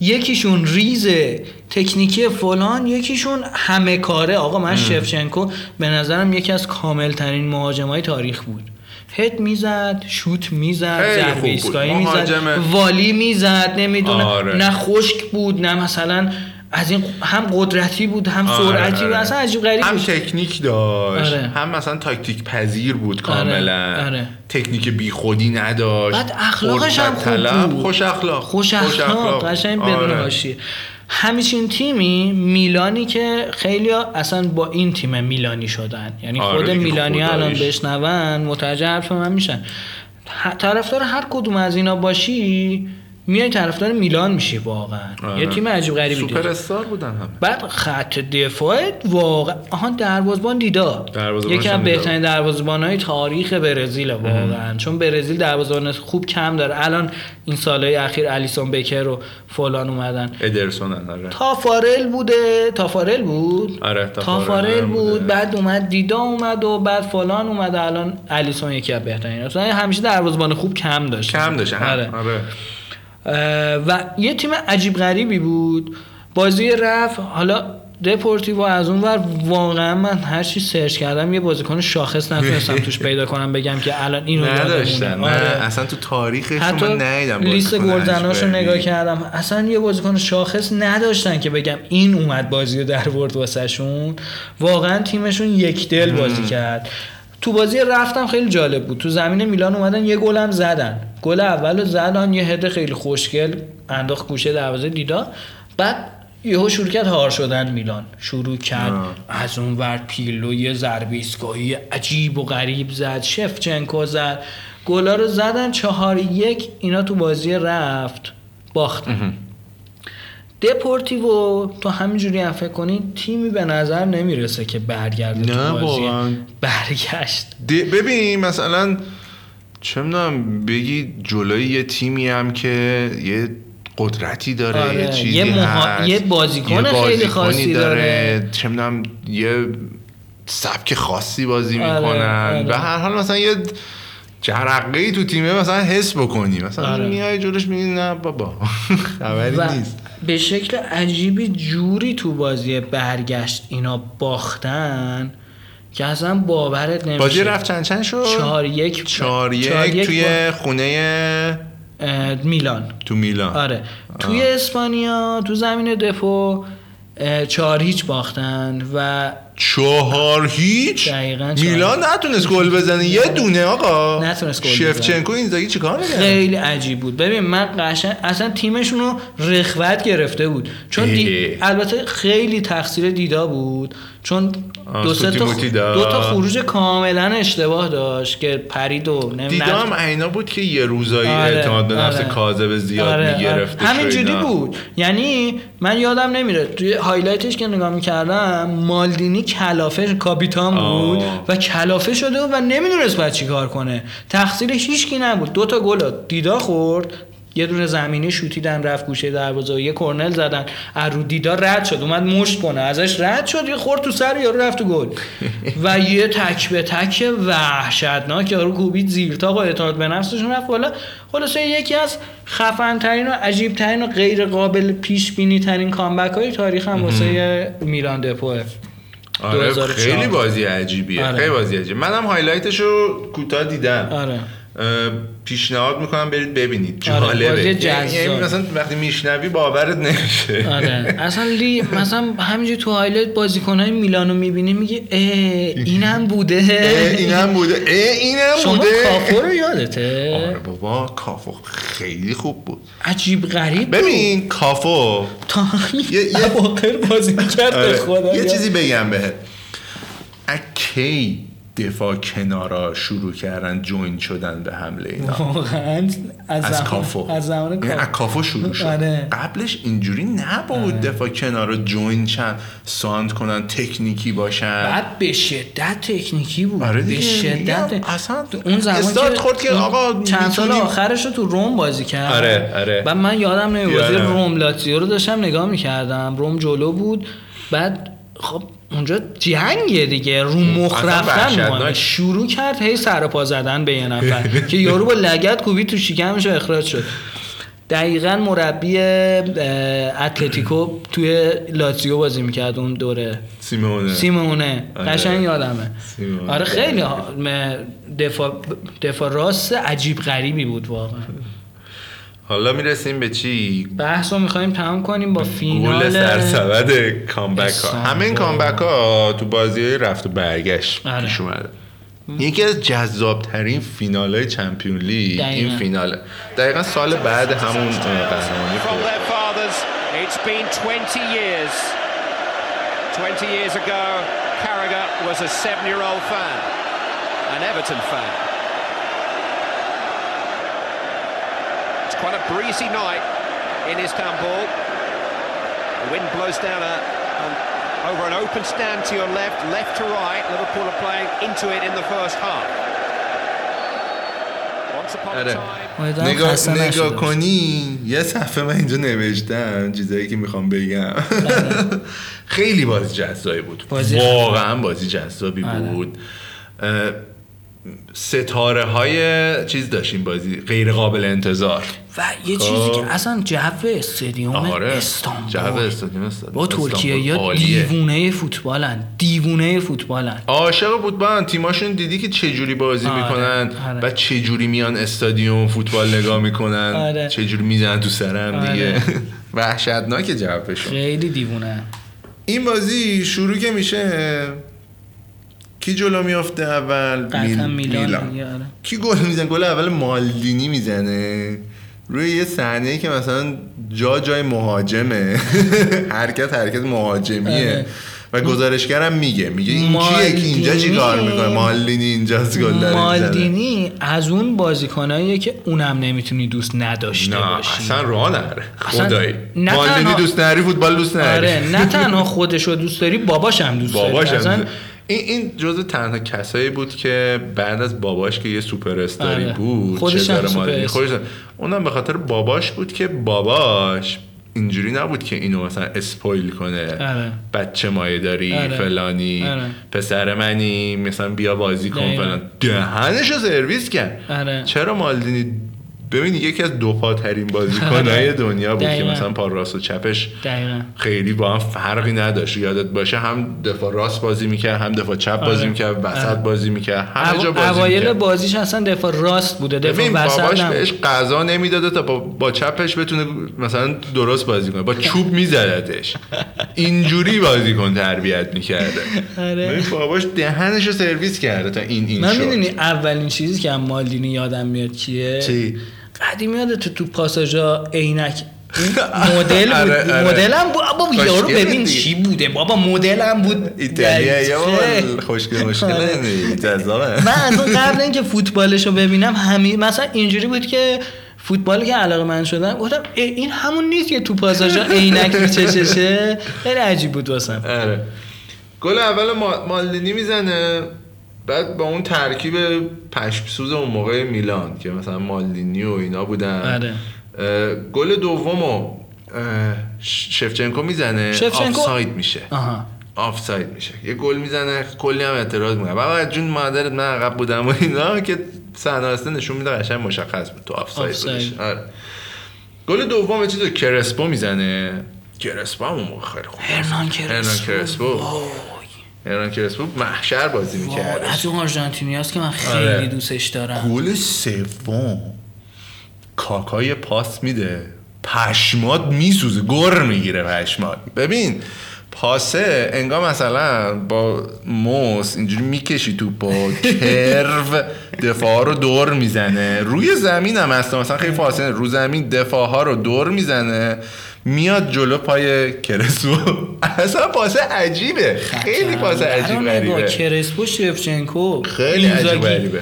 یکیشون ریزه تکنیکی فلان یکیشون همه کاره آقا من شفچنکو به نظرم یکی از کامل ترین مهاجمای تاریخ بود هد می‌زد شوت می‌زد ضربه. ایستگاهی می‌زد. والی می‌زد نمی‌دونم آره. نه خشک بود نه مثلا از این هم قدرتی بود هم آره، سرعتی بود آره. اصلا عجیب غریب هم بود تکنیک داشت آره. هم مثلا تاکتیک پذیر بود کاملا آره. تکنیک بیخودی نداشت بعد اخلاقش هم خوب. بود. خوش اخلاق خوش اخلاق قشنگ بدون آره. حاشیه همیچین تیمی میلانی که خیلی اصلا با این تیم میلانی شدن یعنی آره خود میلانی الان. بشنون متوجه حرف من میشن طرفدار هر کدوم از اینا باشی میای طرفدار میلان میشی واقعا. آره. یه تیم عجیب غریبی سوپر. استار بودن همه. بعد خط دفاع واقعا آها دروازبان دیدا دروازه‌بانش یکی از هم. بهترین دروازبان های تاریخ برزیل واقعا. چون برزیل دروازبان خوب کم داره. الان این سالهای اخیر الیسون بکر و فلان اومدن. ادرسون هم آره. تافارل بوده. تافارل بود؟ آره، تافارل هم بود. بعد اومد دیدا اومد و بعد فلان اومد. الان الیسون یکی از بهترین. اصلا همیشه دروازبان خوب کم داشت کم داشته هم. آره. و یه تیم عجیب غریبی بود بازی رفت حالا دپورتیو از اون ور واقعا من هر چی سرچ کردم یه بازیکن شاخص نتونستم توش پیدا کنم بگم که الان اینو. نداشتن نه آره. اصلا تو تاریخش حتی من ندیدم لیست بازیکن گلزناش رو عجیب نگاه. کردم اصلا یه بازیکن شاخص نداشتن که بگم این اومد بازی رو درآورد واسهشون واقعا تیمشون یک دل بازی کرد تو بازی رفتم خیلی جالب بود. تو زمین میلان اومدن یه گل هم زدن. گل اول زدن یه هد خیلی خوشگل انداخت گوشه دروازه دیدا بعد یهو شروع کرد هار شدن میلان. شروع کرد از اون ور پیلو یه ضربه ایستگاهی عجیب و غریب زد. شفچنکو زد. گلا رو زدن چهار یک اینا تو بازی رفت. باختن. دپورتیو تو همینجوری هم فکر کنی تیمی به نظر نمی‌رسه که برگرده نه بازی واقعا. برگشت ببین مثلا چه می‌دونم بگی جلوی یه تیمی هم که یه قدرتی داره آره، یه چیزی یه مها- یه بازیکن خیلی خاصی داره. چه می‌دونم یه سبک خاصی بازی آره، می‌کنن آره. به هر حال مثلا یه جرقه ای تو تیمه مثلا حس بکنی مثلا آره. میای جلوش میگی نه بابا *laughs* خبری و نیست به شکل عجیبی جوری تو بازی برگشت اینا باختن که اصلا باورت نمیشه. بازی رفت چند چند شد؟ چهار یک. چهار یک چهار یک توی با- خونه میلان. تو میلان. آره. توی اسپانیا تو زمین دپو اه، چهار هیچ باختن و چهار هیچ؟ دقیقاً چهار. میلان نتونست گل بزنه. یه دونه آقا. نتونست گل. شفچنکو اینزاگی چیکار می‌کنه خیلی عجیب بود. ببین من قشنگ اصلا تیمشون رو رخوت گرفته بود. چون دی... البته خیلی تقصیر دیدا بود. چون دو سه تا. دو تا خروج کاملا اشتباه داشت که پرید و دیدا اینا بود که یه روزایی آره، اعتماد به نفس آره. کاذب زیاد آره، می‌گرفت آره. همینجوری بود یعنی من یادم نمیره توی highlight ش که نگاه می‌کردم مالدینی کلافه کاپیتان بود آه. و کلافه شده و نمی‌دونست باید چی کار کنه تقصیر هیچکی نبود دو تا گل دیدا خورد یه دونه زمینی شوتیدن رفت گوشه دروازه یه کرنر زدن. از رو دیدا رد شد اومد مشت کنه. ازش رد شد یه خورد تو سر یارو رفت تو گل. و یه تک به تک وحشتناک یارو کوبید زیر. تا اعتماد به نفسشون رفت بالا. خلاصه یکی از خفن ترین و عجیب ترین و غیر قابل پیش بینی ترین comeback های تاریخ هم واسه میلان دپوه. آره 2004. خیلی بازی عجیبیه. آره. خیلی بازی عجیبیه منم highlight ش رو کوتاه دیدم. آره. پیشنهاد می‌کنم برید ببینید. آره، جالبه. یعنی مثلا وقتی میشنوی باورت نمیشه. آره. اصلا لی مثلا همینجوری تو highlight بازیکنهای میلانو می‌بینی میگه اه اینم بوده. اه، اینم بوده. اه اینم شما بوده. کافو رو یادته؟ آره بابا کافو خیلی خوب بود. عجیب غریب. ببین کافو. تا یه- بازی کرد آره. خدا یه چیزی بگم بهت. اکی دفاع کنارا شروع کردن join شدن به حمله اینا. واقعا از, از کافو. از زمان یعنی کافو. شروع شد. آره. قبلش اینجوری نبود دفاع کنارا جوین چن ساند کنن تکنیکی باشن. بعد به شدت تکنیکی بود. آره به. شدت اصلا اون زمان استارت که خورد که آقا چند سال میتونیم- آخرش رو تو روم بازی کرد آره، آره. بعد من یادم نمیاد. روم لاتزیو رو داشتم نگاه می‌کردم. روم جلو بود. بعد خب اونجا جنگه دیگه. رو مخ رفتن. شروع کرد هی سر و پا زدن به یه نفر. *laughs* که یارو با لگت کوبید تو شکمش اخراج شد. دقیقا مربی اتلتیکو توی لاتزیو بازی می‌کرد اون دوره. سیمونه سیمونه آره. قشنگ یادمه. سیمونه. آره خیلی دفاع دفاع راست عجیب غریبی بود واقعا. حالا می‌رسیم به چی بحث رو می‌خوایم تمام کنیم با گل فینال سرسبد کامبک ها. همه این کامبک ها تو بازی رفت و برگشت آره. پیش اومده یکی از جذاب ترین فینال های چمپیون لیگ دقیقاً. این فیناله دقیقا سال بعد همون قهرمانی from خورد their fathers. It's been 20 years. 20 years ago, Carragher was a seven year old fan, an Everton fan. It's quite a breezy night in Istanbul. The wind blows down a, on- over an open stand to your left, left to right. Liverpool are playing into it in the first half. Once upon a آره. نگاه, نگاه. کنی یه صفحه من اینجا نوشتم چیزایی که می‌خوام بگم خیلی بازی جذابی بود بازی واقعا بازی جذابی آره. بود ستاره های چیز داشتیم بازی غیر قابل انتظار و یه چیزی خب. که اصلا جو استادیوم آره. جو استانبول استادیوم استادیوم با ترکیه یا. دیوونه فوتبالن. دیوونه فوتبالن. عاشق فوتبالن. تیماشون دیدی که چه جوری بازی آره، می‌کنن آره. و چه جوری میان استادیوم فوتبال نگاه می‌کنن؟ آره. چه جوری می‌زنن تو سرم آره. دیگه؟ *laughs* وحشتناک جوابشون خیلی دیوونه. این بازی شروع که میشه کی جلو میافته اول؟ میل- میلان. دیگه، آره. کی گل می‌زنه؟ گل اول مالدینی می‌زنه. روی یه صحنه که مثلا جا جای مهاجمه. *laughs* حرکت حرکت مهاجمیه. آره. و گزارشگرم میگه. میگه این کیه که اینجا چی کار می‌کنه؟ مالدینی اینجاست گل. مالدینی از اون بازیکناییه که اونم نمی‌تونی دوست نداشته نه باشی. اصلا راه نره خدایی. مالدینی دوست نری فوتبال دوست نری آره نه تنها خودشو دوست داری باباش هم دوست داری. باباش هم اصلا دوست- این این جزء تنها کسایی بود که بعد از باباش که یه سوپر استاری آره. بود خودش هم. خودش اونم به خاطر باباش بود که باباش اینجوری نبود که اینو مثلا اسپویل کنه آره. بچه مایه داری آره. فلانی آره. پسر منی مثلا بیا بازی کن. فلان دهنشو سرویس کرد آره. چرا مالدینی ببین یکی از دو پاترین بازیکنهای *laughs* دنیا بود که. مثلا پا راست و چپش دقیقا خیلی با هم فرقی نداشت یادت باشه هم دفاع راست بازی می‌کرد هم دفاع چپ بازی آره. می‌کرد وسط آره. بازی می‌کرد همه جا بازی اوایل بازیش اصلا دفاع راست بوده دفاع وسط باباش نبود. بهش غذا نمی‌داده تا با, با چپش بتونه مثلا درست بازی کنه با *laughs* چوب میزدتش اینجوری بازی کن تربیت می‌کرده آره. باباش دهنشو سرویس کرده تا این این من می‌دونی اولین چیزی که مالدینی یادم میاد چیه چی؟ قدیم یادت تو تو پاساژا عینک *laughs* مدل بود؟ آره، آره. مدلم بود؟ بابا یارو ببین. چی بوده. بابا مدلم بود. ایتالیا یا. خوشگل مشکل آره. *laughs* من از اون قبل اینکه فوتبالش رو ببینم همین مثلا اینجوری بود که فوتبالی که علاقه من شدم گفتم این همون نیست که تو پاساژا *laughs* عینک میچششه؟ خیلی عجیب بود واسم. آره. گل اول ما- مالدینی می‌زنه. بعد با اون ترکیب پشمسوز اون موقع میلان که مثلا مالدینی و اینا بودن. آره. گل دومو شفچنکو می‌زنه شفچنکو- آفساید میشه. آها. آفساید میشه. یه گل می‌زنه کلی هم اعتراض می‌کنه. بابا جون مادرت من عقب بودم و اینا که صحنه نشون میده قشنگ مشخص بود تو آفساید آفساید. بودش. آره. گل دوم یه چیز کرسپو می‌زنه. کرسپو هم اون موقع خیلی خوب هرنان هرنان کرسپو. هرنان کرسپو محشر بازی می‌کرد از اون آرژانتینی که من خیلی آره. دوستش دارم. گل سوم. کاکای پاس میده. پشمات میسوزه. گر می‌گیره پشمات. ببین پاسه انگار مثلا با موس اینجوری می‌کشی تو با کرو دفاع رو دور می‌زنه. روی زمین هم هست. مثلا خیلی فاصله. رو زمین دفاع ها رو دور می‌زنه. میاد جلو پای کرسو *laughs* اصلا پاسه عجیبه. خیلی پاسه عجیب غریبه. کرسپو شفچنکو خیلی. عجیب غریبه.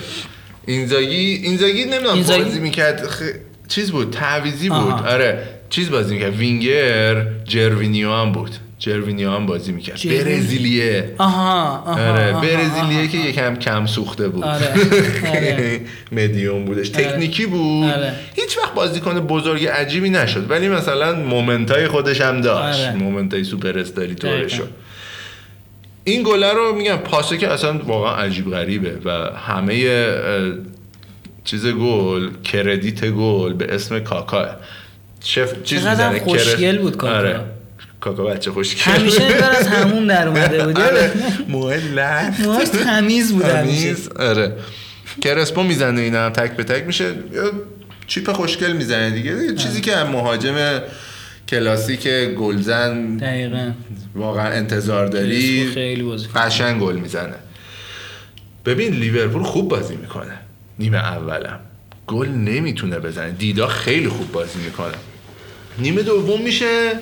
اینزاگی اینزاگی نمی‌دونم اینزاگی؟ بازی می‌کرد. خ... چیز بود تعویضی بود. آها. آره چیز بازی می‌کرد. وینگر سرجینیو هم بود. سرجینیو هم بازی می‌کرد سرجینیو. برزیلیه آها آها آره برزیلیه آها. که یکم کم سوخته بود آره، *laughs* آره. مدیوم بودش تکنیکی بود آره. هیچ وقت بازیکن بزرگ عجیبی نشد ولی مثلا moment ای خودش هم داشت آره. moment ای سوپر استاری طوره دقیقاً. شد این گله رو میگم پاسه که اصلا واقعا عجیب غریبه و همه چیز گل کردیت گل به اسم کاکا شف چیز می‌زنه خوشگل بود کاکا. آره کاکا بچه خوشگل همیشه انگار از همون در اومده بود *laughs* آره. موه لفت. موهاش تمیز بود تمیز. آره. کرسپو می‌زنه اینا هم تک به تک میشه. یا چیپ خوشگل می‌زنه دیگه. یه چیزی که مهاجم کلاسیک گلزن دقیقا. واقعا انتظار داری خیلی. قشنگ گل می‌زنه. ببین لیورپول خوب بازی می‌کنه. نیمه اولم. گل نمی‌تونه بزنه. دیدا خیلی خوب بازی می‌کنه. نیمه دوم میشه.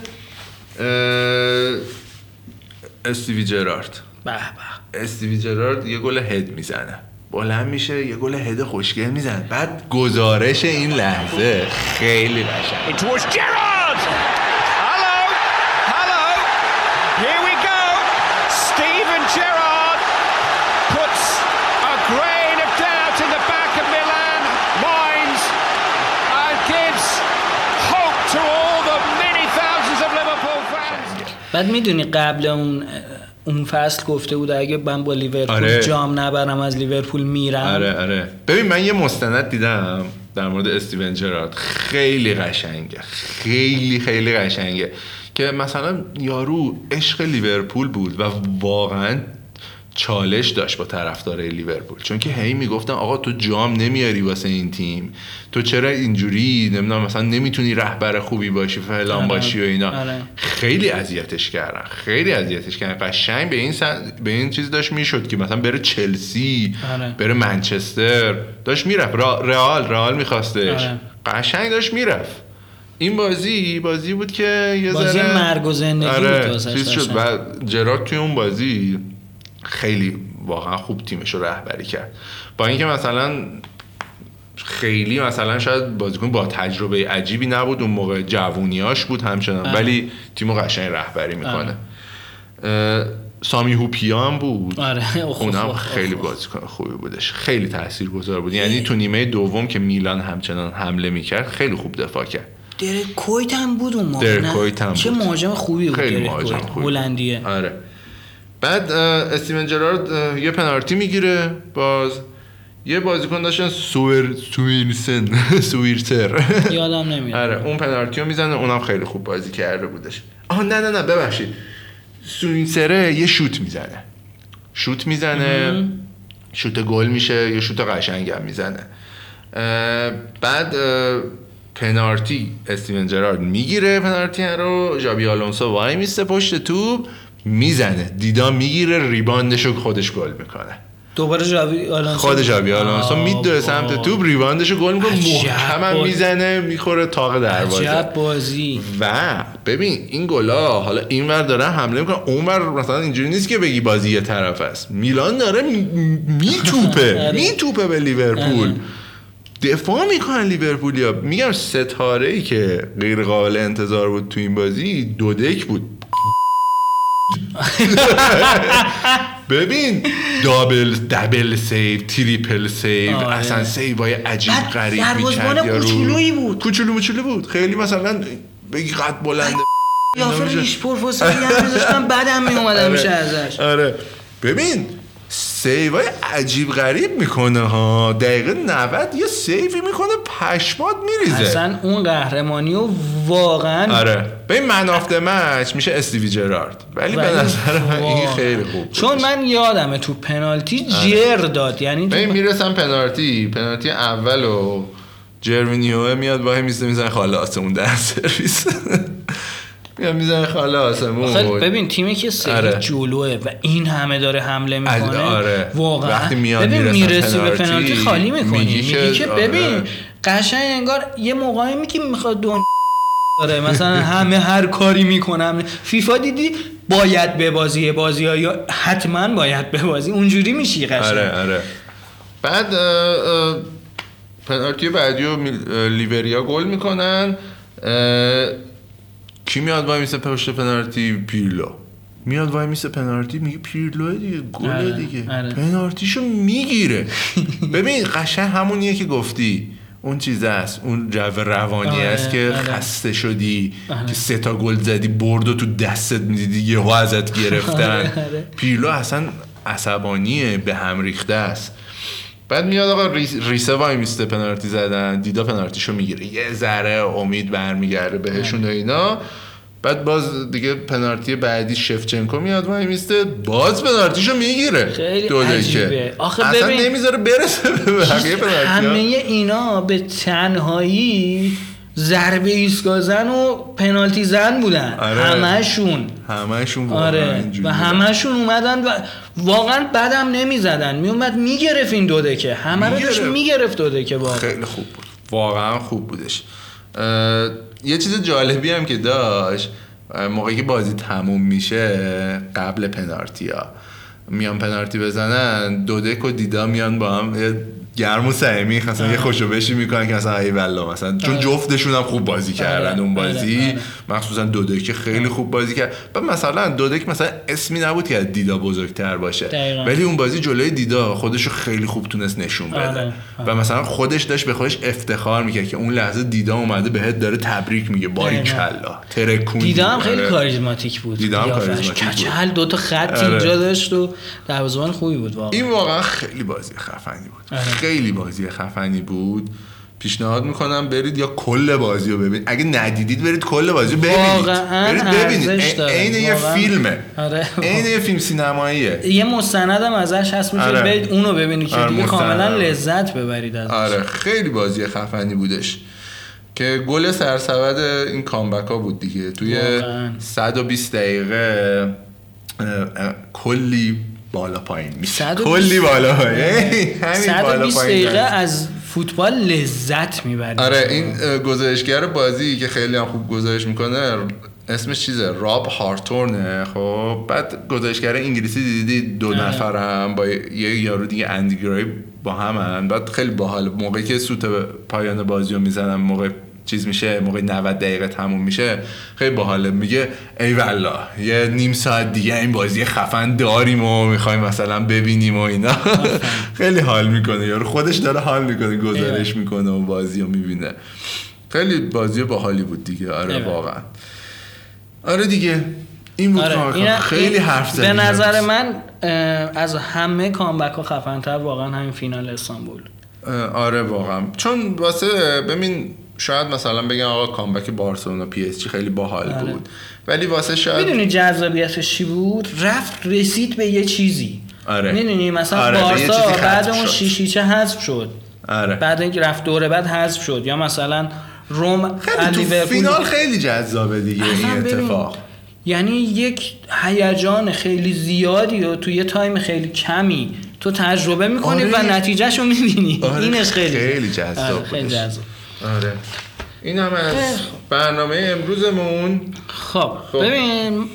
استیوی جرارد به به. استیوی جرارد یه گل هد می‌زنه. بلند میشه یه گل هد خوشگل می‌زنه. بعد گزارش این لحظه خیلی قشنگ. بعد می‌دونی قبل اون اون فصل گفته بود اگه من با لیورپول آره. جام نبرم از لیورپول میرم. آره آره. ببین من یه مستند دیدم در مورد استیون جرارد. خیلی قشنگه. خیلی خیلی قشنگه. که مثلا یارو عشق لیورپول بود و واقعا چالش داشت با طرفدارای لیورپول چون که هی می‌گفتن آقا تو جام نمیاری واسه این تیم تو چرا اینجوری نمی‌دونم مثلا نمی‌تونی رهبر خوبی باشی فلان آره. باشی و اینا آره. خیلی اذیتش کردن خیلی اذیتش کردن قشنگ به این سن... به این چیز داشت می‌شد که مثلا بره چلسی آره. بره منچستر داشت می‌رفت را... رئال رئال میخواستش. قشنگ داشت می‌رفت این بازی بازی بود که یه بازی ذره مرگ و زندگی بود آره چیز شد. و جرارد توی اون بازی خیلی واقعا خوب تیمش رو رهبری کرد. با اینکه مثلا خیلی مثلا شاید بازیکن با تجربه عجیبی نبود اون موقع جوونیاش بود همچنان آره. ولی تیمو قشنگ رهبری می‌کنه. سامی هوپیا هم بود. آره. *laughs* اونم خیلی. بازیکن خوبی بودش. خیلی تاثیرگذار بود. یعنی تو نیمه دوم که میلان همچنان حمله می‌کرد خیلی خوب دفاع کرد. درک کویت هم بود اون موقع هم چه. مهاجم خوبی بود خیلی مهاجم. خوبی. هلندیه. آره. بعد استیون جرارد یه پنالتی می‌گیره باز یه بازیکن داشتن سویر سویرسن *laughs* سویرتر *laughs* یادم نمیاد. آره اون پنالتی رو می‌زنه اونم خیلی خوب بازی کرده بودش. آها نه نه نه ببخشید. سوینسره یه شوت می‌زنه. شوت می‌زنه شوت گل میشه یه شوت قشنگ هم می‌زنه. بعد اه، پنالتی استیون جرارد می‌گیره پنالتی رو. ژابی آلونسو وای میسته پشت توپ. می‌زنه. دیدا می‌گیره rebound ش رو خودش گل می‌کنه. دوباره ژابی آلونسو خود ژابی آلونسو آه، میدوه سمت. توپ rebound ش رو گل می‌کنه. محکم هم. می‌زنه می‌خوره تاق دروازه. عجب بازی. و ببین این گلا حالا این ور داره حمله می‌کنه. اون ور مثلا اینجوری نیست که بگی بازی یه طرف است. میلان داره میتوپه. *laughs* آره. میتوپه به لیورپول. آره. دفاع می‌کنن لیورپولیا. میگم ستاره ای که غیر قابل انتظار بود تو این بازی دودک بود. ببین double double save triple save آره. اصلا save ای عجیب بعد غریب یارو. کوچولویی بود. کوچولو موچولو بود خیلی مثلا بگی قد بلنده یافر. ریش پروفسوری هم بعدم میومدم *laughs* میشه ازش آره ببین سیوای عجیب غریب می‌کنه ها. دقیقه 90 یه سیوی می‌کنه پشمات میریزه. اصلا اون قهرمانی و واقعا آره. ببین من آفت مچ میشه استیوی جرارد. ولی به ولی نظر من این. خیلی خوب بود. چون من یادمه تو پنالتی جر داد. یعنی تو ببین می‌رسم پنالتی. پنالتی اول و جرمینیو میاد وای میزه می‌زنه خاله آسمون در سرویس. میاد می‌زنه آخه ببین تیمی که سری آره. جلوه و این همه داره حمله می‌کنه آره. واقعا وقتی میان ببین می‌رسی به پنالتی، خالی می‌کنی. میگی میگی, که آره. ببین قشنگ انگار یه موقعی که می‌خواد دون داره. مثلا همه هر کاری می‌کنم فیفا دیدی باید ببازی بازی ها یا حتما باید ببازی اونجوری میشی قشنگ. آره آره. بعد پنالتی بعدی رو لیوریا گل می‌کنن. کی میاد وای میسه پشت پنالتی پیرلو میاد وای میسه پنالتی میگه پیرلو دیگه گل آره، دیگه آره. پنالتیشو می‌گیره ببین قشنگ همونیه که گفتی اون چیز است اون جو روانی آره، است که آره. خسته شدی آره. که سه تا گل زدی برد و تو دستت می‌دیدی یهو ازت گرفتن *laughs* آره. پیرلو اصلا عصبانیه به هم ریخته است بعد میاد آقا ریس- ریسه وای میسته پنالتی زدن دیدا پنالتیشو می‌گیره. یه ذره امید برمیگرده بهشون و اینا. بعد باز دیگه پنالتی بعدی شفچنکو میاد وای میسته باز پنالتیشو می‌گیره. خیلی دو. عجیبه. آخه اصلا نمی‌ذاره برسه به بقیه همه پنالتی اینا به تنهایی ضربه ایستگاه زن و پنالتی زن بودن. آره. همشون همشون آره. و. همشون اومدن و واقعا بدم نمی‌زدن. میومد می‌گرفت این دودکه. همه رو داشت می‌گرفت. می‌گرفت دودکه واقعا خیلی خوب بود. واقعا خوب بودش. یه چیز جالبی هم که داشت موقعی که بازی تموم میشه قبل پنالتی ها میان پنالتی بزنن دودک و دیدا میان با هم گرم و صمیمی مثلا یه خوشو بشی می‌کنن که مثلا ای والله مثلا چون جفتشون هم خوب بازی کردن آره، اون آره، بازی آره. مخصوصا دودک خیلی خوب بازی کرد و مثلا دودک مثلا اسمی نبود که از دیدا بزرگتر باشه دقیقاً. ولی اون بازی جلوی دیدا خودش رو خیلی خوب تونست نشون بده و مثلا خودش داشت به خودش افتخار می‌کرد که اون لحظه دیدا اومده بهت داره تبریک میگه باری. کلا ترکون دیدا هم خیلی. کاریزماتیک بود دیدا هم. کاریزماتیک بود. دو تا خط. اینجا داشت و دروازه‌بان خوبی بود واقعا این واقعا خیلی بازی خفنی بود. خیلی بازی خفنی بود پیشنهاد می‌کنم برید یا کل بازی رو ببینید اگه ندیدید برید کل بازی رو ببینید برید ببینید عین- یه. فیلمه آره. عین یه فیلم سینماییه یه مستندم ازش هست میشه آره. برید اونو ببینید که آره، دیگه کاملا. لذت ببرید ازش آره خیلی بازی خفنی بودش که گل سرسبد این کامبک ها بود دیگه توی واقعاً. 120 دقیقه کلی بالا پایین میشه. 120 کلی بالا پایین. همین بالا 120 پایین دقیقه. از فوتبال لذت می‌برید آره این گزارشگر بازی که خیلی هم خوب گزارش می‌کنه اسمش چیزه؟ راب هارتورنه. خب بعد گزارشگر انگلیسی دیدی دو آره. نفرم با یه یارو دیگه اندی گرای با همن بعد خیلی باحال. موقعی که سوت پایان بازی رو می‌زنن موقع چیز میشه موقع 90 دقیقه تموم میشه خیلی باحاله. میگه ای والله یه نیم ساعت دیگه این بازی خفن داریم و می‌خوایم مثلا ببینیم و اینا. *laughs* خیلی حال می‌کنه. یارو خودش داره حال می‌کنه گزارش می‌کنه و بازی رو می‌بینه. خیلی بازی باحالی بود دیگه. آره. واقعا. آره دیگه. این بود آره خیلی حرف زدیم به نظر. من از همه comeback ها خفنتر واقعا همین فینال استانبول. آره واقعا. چون واسه ببین شاید مثلا بگن آقا comeback بارسلونا PSG خیلی باحال آره. بود. ولی واسه شاید می‌دونی جذابیتش چی بود؟ رفت رسید به یه چیزی. آره. می‌دونی؟ مثلا آره، بارسا بعد اون. شیشیچه حذف شد. آره. بعد اینکه رفت دوره بعد حذف شد. یا مثلا روم خیلی تو فینال خیلی جذابه دیگه این اتفاق. یعنی یک هیجان خیلی زیادی و تو یه تایم خیلی کمی تو تجربه می‌کنی آره. و نتیجهش رو می‌بینی. آره، اینش خیلی خیلی جذاب. آره، این هم از برنامه امروزمون. خب خب. ببین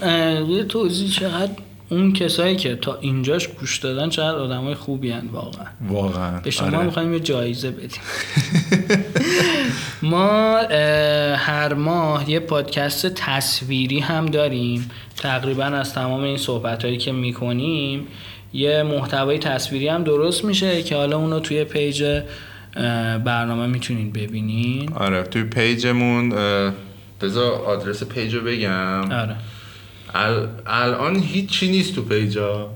یه توضیح چقدر اون کسایی که تا اینجاش گوش دادن چقدر آدمای خوبی هن واقعا. واقعا. به شما آره. می‌خوایم یه جایزه بدیم. *laughs* ما هر ماه یه پادکست تصویری هم داریم. تقریبا از تمام این صحبت هایی که می‌کنیم یه محتوای تصویری هم درست میشه که حالا اونو توی پیج برنامه می‌تونین ببینین آره توی پیجمون بذار آدرس page رو بگم. آره. ال... الان هیچی نیست تو page ا.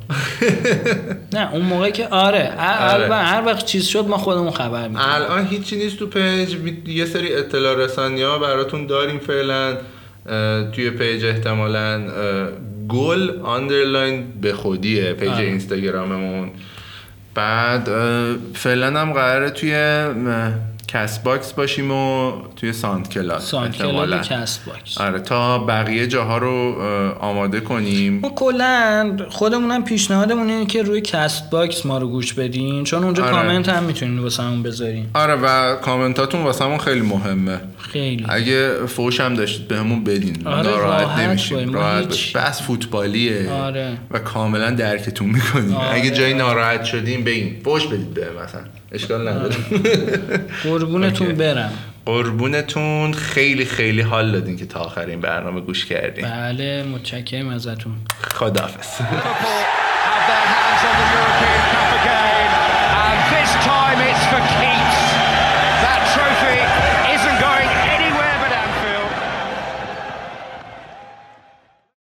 *laughs* نه اون موقع که آره هر, آره. هر- وقت چیز شد ما خودمون خبر میدیم. الان هیچی نیست تو page. یه سری اطلاع رسانی ها براتون داریم فعلا. توی page احتمالا گل underline به خودیه page آره. اینستاگراممون. بعد فعلا هم قراره توی Castbox باشیم و توی SoundCloud. ساند Castbox. آره تا بقیه جاها رو آماده کنیم. ما کلا خودمونم پیشنهادمون اینه که روی Castbox ما رو گوش بدین چون اونجا آره. کامنت هم می‌تونین واسه همون بذارین. آره و کامنتاتون واسه خیلی مهمه. خیلی. اگه فوش هم داشتید بهمون بدین آره، راحت نمیشیم راحت هیچ-. بحث فوتبالیه. آره. و کاملا درکتون می‌کنیم. آره. اگه جایی ناراحت شدیم بگین فوش بدید به مثلا. اشکال نداره. *laughs* قربونتون. برم. قربونتون. خیلی خیلی حال دادین که تا آخر این برنامه گوش کردین. بله متشکرم ازتون. خداحافظ.